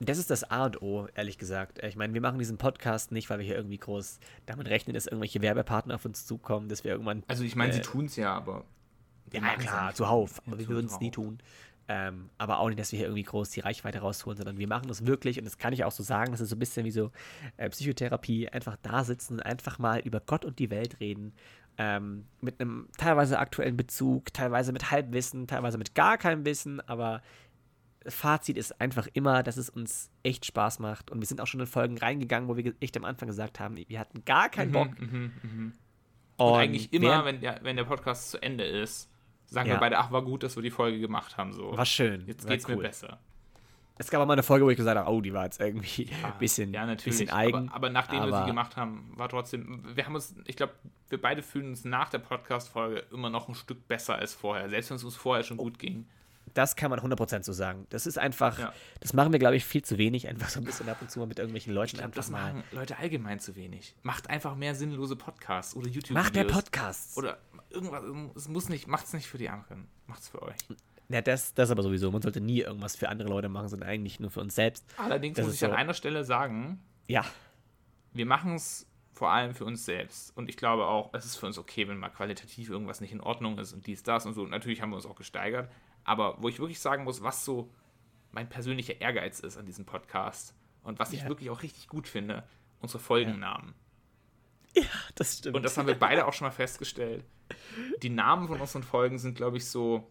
Das ist das A und O, ehrlich gesagt. Ich meine, wir machen diesen Podcast nicht, weil wir hier irgendwie groß damit rechnen, dass irgendwelche Werbepartner auf uns zukommen, dass wir irgendwann Also ich meine, sie äh, tun es ja, aber. Ja, klar, zuhauf. Aber wir würden es nie tun. Ähm, aber auch nicht, dass wir hier irgendwie groß die Reichweite rausholen, sondern wir machen das wirklich, und das kann ich auch so sagen, das ist so ein bisschen wie so äh, Psychotherapie, einfach da sitzen und einfach mal über Gott und die Welt reden. Ähm, mit einem teilweise aktuellen Bezug, teilweise mit Halbwissen, teilweise mit gar keinem Wissen, aber Fazit ist einfach immer, dass es uns echt Spaß macht. Und wir sind auch schon in Folgen reingegangen, wo wir echt am Anfang gesagt haben, wir hatten gar keinen Bock. Mhm, mhm. Und, Und eigentlich immer, wenn der, wenn der Podcast zu Ende ist, sagen Ja. wir beide, ach, war gut, dass wir die Folge gemacht haben. So. War schön. Jetzt war geht's mir besser. Es gab auch mal eine Folge, wo ich gesagt habe, oh, die war jetzt irgendwie ein bisschen, Ja, natürlich. bisschen eigen. Aber, aber nachdem wir aber- sie gemacht haben, war trotzdem, wir haben uns, ich glaube, wir beide fühlen uns nach der Podcast-Folge immer noch ein Stück besser als vorher, selbst wenn es uns vorher schon gut ging. Das kann man 100% so sagen. Das ist einfach, Ja. das machen wir, glaube ich, viel zu wenig. Einfach so ein bisschen ab und zu mal mit irgendwelchen Leuten Ich einfach das mal. machen Leute allgemein zu wenig. Macht einfach mehr sinnlose Podcasts oder YouTube-Videos. Macht mehr Podcasts. Oder irgendwas, es muss nicht, macht's nicht für die anderen, macht's für euch. Ja, das, das aber sowieso. Man sollte nie irgendwas für andere Leute machen, sondern eigentlich nur für uns selbst. Allerdings Das muss ich an so. einer Stelle sagen, Ja, wir machen es vor allem für uns selbst. Und ich glaube auch, es ist für uns okay, wenn mal qualitativ irgendwas nicht in Ordnung ist und dies, das und so. Und natürlich haben wir uns auch gesteigert. Aber wo ich wirklich sagen muss, was so mein persönlicher Ehrgeiz ist an diesem Podcast und was ich Ja. wirklich auch richtig gut finde, unsere Folgennamen. das stimmt. Und das haben wir beide auch schon mal festgestellt. Die Namen von unseren Folgen sind, glaube ich, so.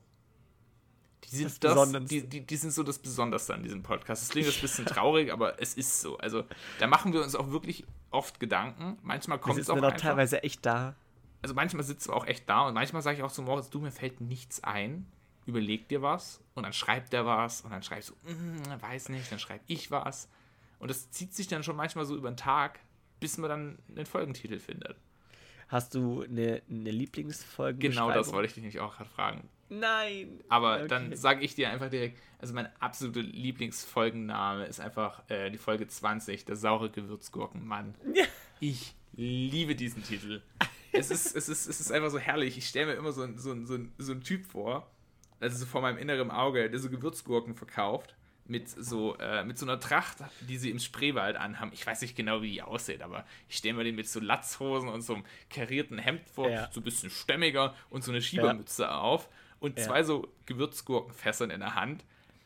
Die sind, Das das die, die, die sind so das Besonderste an diesem Podcast. Es klingt jetzt ein bisschen traurig, aber es ist so. Also, da machen wir uns auch wirklich oft Gedanken. Manchmal wir kommt es auch dann auch einfach. teilweise echt da. Also, manchmal sitzen wir auch echt da und manchmal sage ich auch zu Moritz, du, mir fällt nichts ein. Überleg dir was und dann schreibt er was und dann schreibst du, mm, weiß nicht, dann schreibe ich was. Und das zieht sich dann schon manchmal so über den Tag, bis man dann einen Folgentitel findet. Hast du eine, eine Lieblingsfolge? Genau das wollte ich dich nämlich auch gerade fragen. Nein. Aber Okay. dann sage ich dir einfach direkt, also mein absoluter Lieblingsfolgenname ist einfach äh, die Folge 20, der saure Gewürzgurkenmann. Ja. Ich liebe diesen Titel. Es ist, es ist, es ist einfach so herrlich. Ich stelle mir immer so, so, so, so einen Typ vor, also so vor meinem inneren Auge, der so Gewürzgurken verkauft. Mit so, äh, mit so einer Tracht, die sie im Spreewald anhaben. Ich weiß nicht genau, wie die aussieht, aber ich stelle mir den mit so Latzhosen und so einem karierten Hemd vor, Ja. so ein bisschen stämmiger und so eine Schiebermütze auf und Ja. zwei so Gewürzgurkenfässern in der Hand.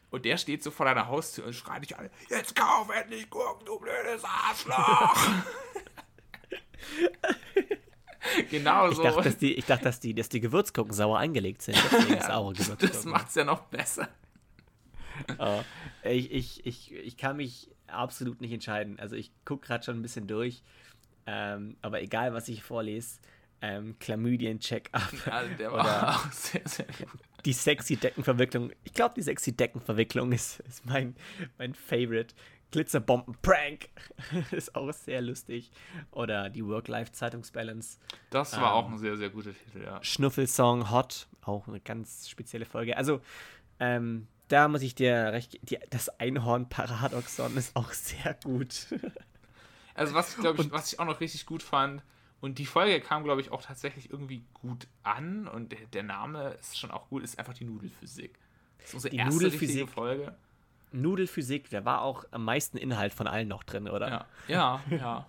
Und der steht so vor deiner Haustür und schreit dich an: Jetzt kauf endlich Gurken, du blödes Arschloch! genau Ich so. dachte, dass die, ich dachte, dass die, dass die Gewürzgurken sauer eingelegt sind. Deswegen saure das Gewürzgurken. macht's ja noch besser. Oh, ich, ich, ich, ich kann mich absolut nicht entscheiden. Also ich gucke gerade schon ein bisschen durch. Ähm, aber egal, was ich vorlese, ähm, Chlamydien-Check-up Also der war auch sehr, sehr gut. die sexy Deckenverwicklung. Ich glaube, die sexy Deckenverwicklung ist, ist mein, mein Favorite. Glitzerbomben-Prank. ist auch sehr lustig. Oder die Work-Life-Zeitungsbalance. Das war ähm, auch ein sehr, sehr guter Titel, ja. Schnuffelsong Hot, auch eine ganz spezielle Folge. Also, ähm, da muss ich dir recht die, Das Einhorn-Paradoxon ist auch sehr gut. also, was ich glaube ich, was ich auch noch richtig gut fand, und die Folge kam, glaube ich, auch tatsächlich irgendwie gut an und der, der, Name ist schon auch gut, ist einfach die Nudelphysik. Das ist unsere die erste Nudelphysik. Folge. Nudelphysik, da war auch am meisten Inhalt von allen noch drin, oder? Ja, ja, ja.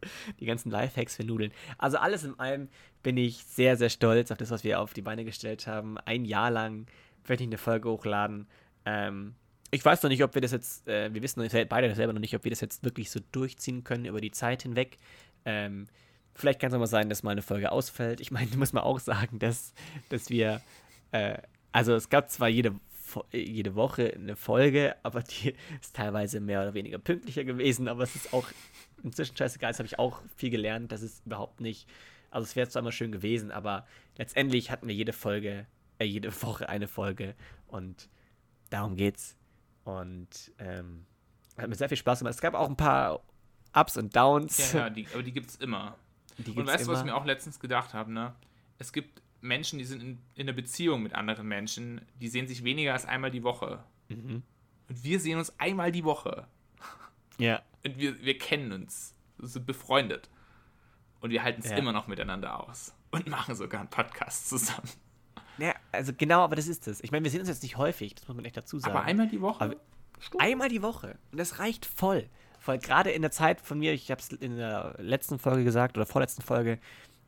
Die ganzen Lifehacks für Nudeln. Also alles in allem bin ich sehr, sehr stolz auf das, was wir auf die Beine gestellt haben. Ein Jahr lang werde ich eine Folge hochladen. Ähm, ich weiß noch nicht, ob wir das jetzt, äh, wir wissen beide selber noch nicht, ob wir das jetzt wirklich so durchziehen können über die Zeit hinweg. Ähm, vielleicht kann es auch mal sein, dass mal eine Folge ausfällt. Ich meine, muss man auch sagen, dass, dass wir, äh, also es gab zwar jede jede Woche eine Folge, aber die ist teilweise mehr oder weniger pünktlicher gewesen, aber es ist auch inzwischen scheißegal, das habe ich auch viel gelernt, dass es überhaupt nicht, also es wäre zwar immer schön gewesen, aber letztendlich hatten wir jede Folge, äh, jede Woche eine Folge und darum geht's und ähm, hat mir sehr viel Spaß gemacht. Es gab auch ein paar Ups und Downs. Ja, ja die, aber die gibt es immer. Die und weißt du, was ich mir auch letztens gedacht habe, ne? Es gibt Menschen, die sind in, in einer Beziehung mit anderen Menschen, die sehen sich weniger als einmal die Woche. Mhm. Und wir sehen uns einmal die Woche. Ja. Und wir, wir kennen uns, sind befreundet. Und wir halten es ja. immer noch miteinander aus. Und machen sogar einen Podcast zusammen. Ja, also genau, aber das ist es. Ich meine, wir sehen uns jetzt nicht häufig, das muss man echt dazu sagen. Aber einmal die Woche? Aber einmal die Woche. Und das reicht voll. Voll gerade in der Zeit von mir, ich habe es in der letzten Folge gesagt oder vorletzten Folge,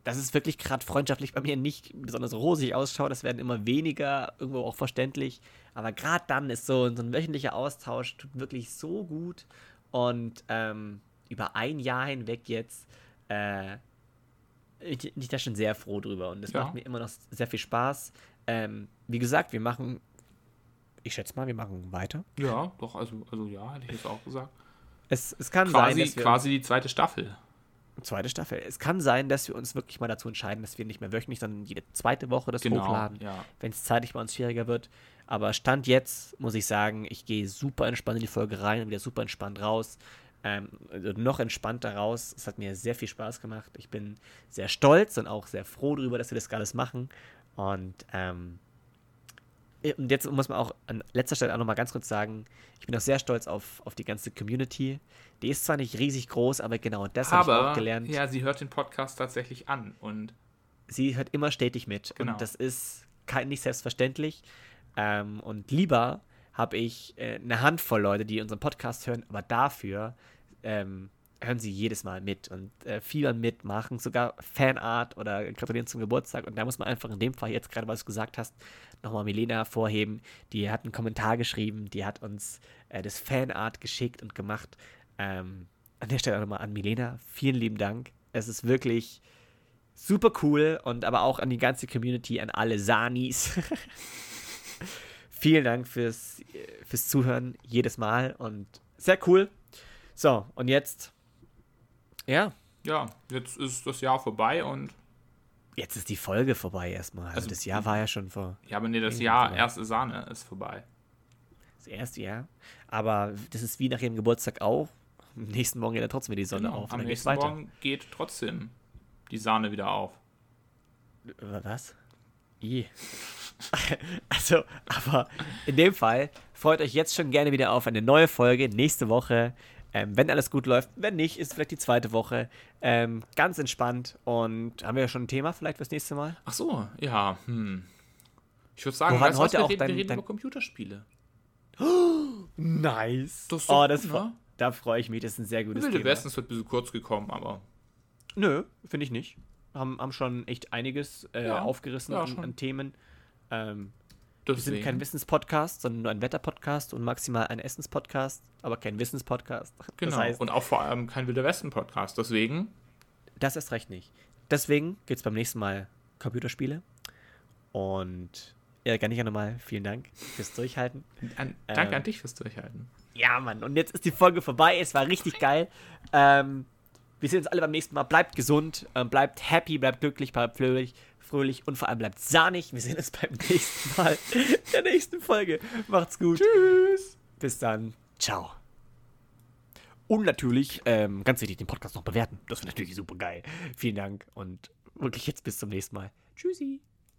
dass es wirklich gerade freundschaftlich bei mir nicht besonders rosig ausschaut. Das werden immer weniger, irgendwo auch verständlich. Aber gerade dann ist so, so, ein wöchentlicher Austausch tut wirklich so gut. Und ähm, über ein Jahr hinweg jetzt äh, ich, ich da schon sehr froh drüber. Und das ja. macht mir immer noch sehr viel Spaß. Ähm, wie gesagt, wir machen, ich schätze mal, wir machen weiter. Ja, doch, also, also ja, hätte ich jetzt auch gesagt. Es, es kann quasi, sein, dass wir quasi die zweite Staffel zweite Staffel. Es kann sein, dass wir uns wirklich mal dazu entscheiden, dass wir nicht mehr wöchentlich, sondern jede zweite Woche das genau, hochladen, ja. wenn es zeitlich bei uns schwieriger wird. Aber Stand jetzt muss ich sagen, ich gehe super entspannt in die Folge rein und wieder super entspannt raus. Ähm, also noch entspannter raus. Es hat mir sehr viel Spaß gemacht. Ich bin sehr stolz und auch sehr froh darüber, dass wir das alles machen. Und ähm, und jetzt muss man auch an letzter Stelle auch nochmal ganz kurz sagen, ich bin auch sehr stolz auf, auf die ganze Community. Die ist zwar nicht riesig groß, aber genau das habe ich auch gelernt. Ja, sie hört den Podcast tatsächlich an und sie hört immer stetig mit. Genau. Und das ist kein, nicht selbstverständlich. Ähm, und lieber habe ich äh, eine Handvoll Leute, die unseren Podcast hören, aber dafür ähm, hören sie jedes Mal mit und äh, fiebern mit, machen sogar Fanart oder gratulieren zum Geburtstag. Und da muss man einfach in dem Fall jetzt gerade, was du gesagt hast, nochmal Milena hervorheben. Die hat einen Kommentar geschrieben, die hat uns äh, das Fanart geschickt und gemacht. Ähm, an der Stelle nochmal an Milena, vielen lieben Dank. Es ist wirklich super cool und aber auch an die ganze Community, an alle Sanis. vielen Dank fürs, fürs Zuhören jedes Mal und sehr cool. So, und jetzt, ja. Ja, jetzt ist das Jahr vorbei und Jetzt ist die Folge vorbei erstmal. Also, also das Jahr war ja schon vor. Ja, aber nee, das Jahr, vorbei. erste Sahne ist vorbei. Das erste Jahr. Aber das ist wie nach ihrem Geburtstag auch. Am nächsten Morgen geht ja trotzdem wieder die Sonne genau, auf. Am nächsten Morgen geht trotzdem die Sahne wieder auf. Was? I. also, aber in dem Fall freut euch jetzt schon gerne wieder auf eine neue Folge nächste Woche. Ähm, wenn alles gut läuft, wenn nicht, ist vielleicht die zweite Woche. Ähm, ganz entspannt. Und haben wir ja schon ein Thema vielleicht fürs nächste Mal? Ach so, ja. Hm. Ich würde sagen, weißt, heute was, wir, auch reden, dein, wir reden dein... über Computerspiele. Oh, nice. Das so oh, das ne? Da freue ich mich. Das ist ein sehr gutes Wilde Thema. Westen ist ein bisschen kurz gekommen, aber. Nö, finde ich nicht. Haben, haben schon echt einiges äh, ja, aufgerissen ja, an, an, Themen. Ähm, wir sind kein Wissenspodcast, sondern nur ein Wetterpodcast und maximal ein Essenspodcast, aber kein Wissenspodcast. Genau. Das heißt, und auch vor allem kein Wilder Westen-Podcast. Deswegen. Das ist recht nicht. Deswegen gibt es beim nächsten Mal Computerspiele. Und ja, kann ich ja nochmal vielen Dank fürs Durchhalten. An, danke ähm, an dich fürs Durchhalten. Ja, Mann. Und jetzt ist die Folge vorbei. Es war richtig geil. Ähm, wir sehen uns alle beim nächsten Mal. Bleibt gesund, ähm, bleibt happy, bleibt glücklich, bleibt fröhlich fröhlich und vor allem bleibt sahnig. Wir sehen uns beim nächsten Mal in der nächsten Folge. Macht's gut. Tschüss. Bis dann. Ciao. Und natürlich, ähm, ganz wichtig, den Podcast noch bewerten. Das wäre natürlich super geil. Vielen Dank und wirklich jetzt bis zum nächsten Mal. Tschüssi.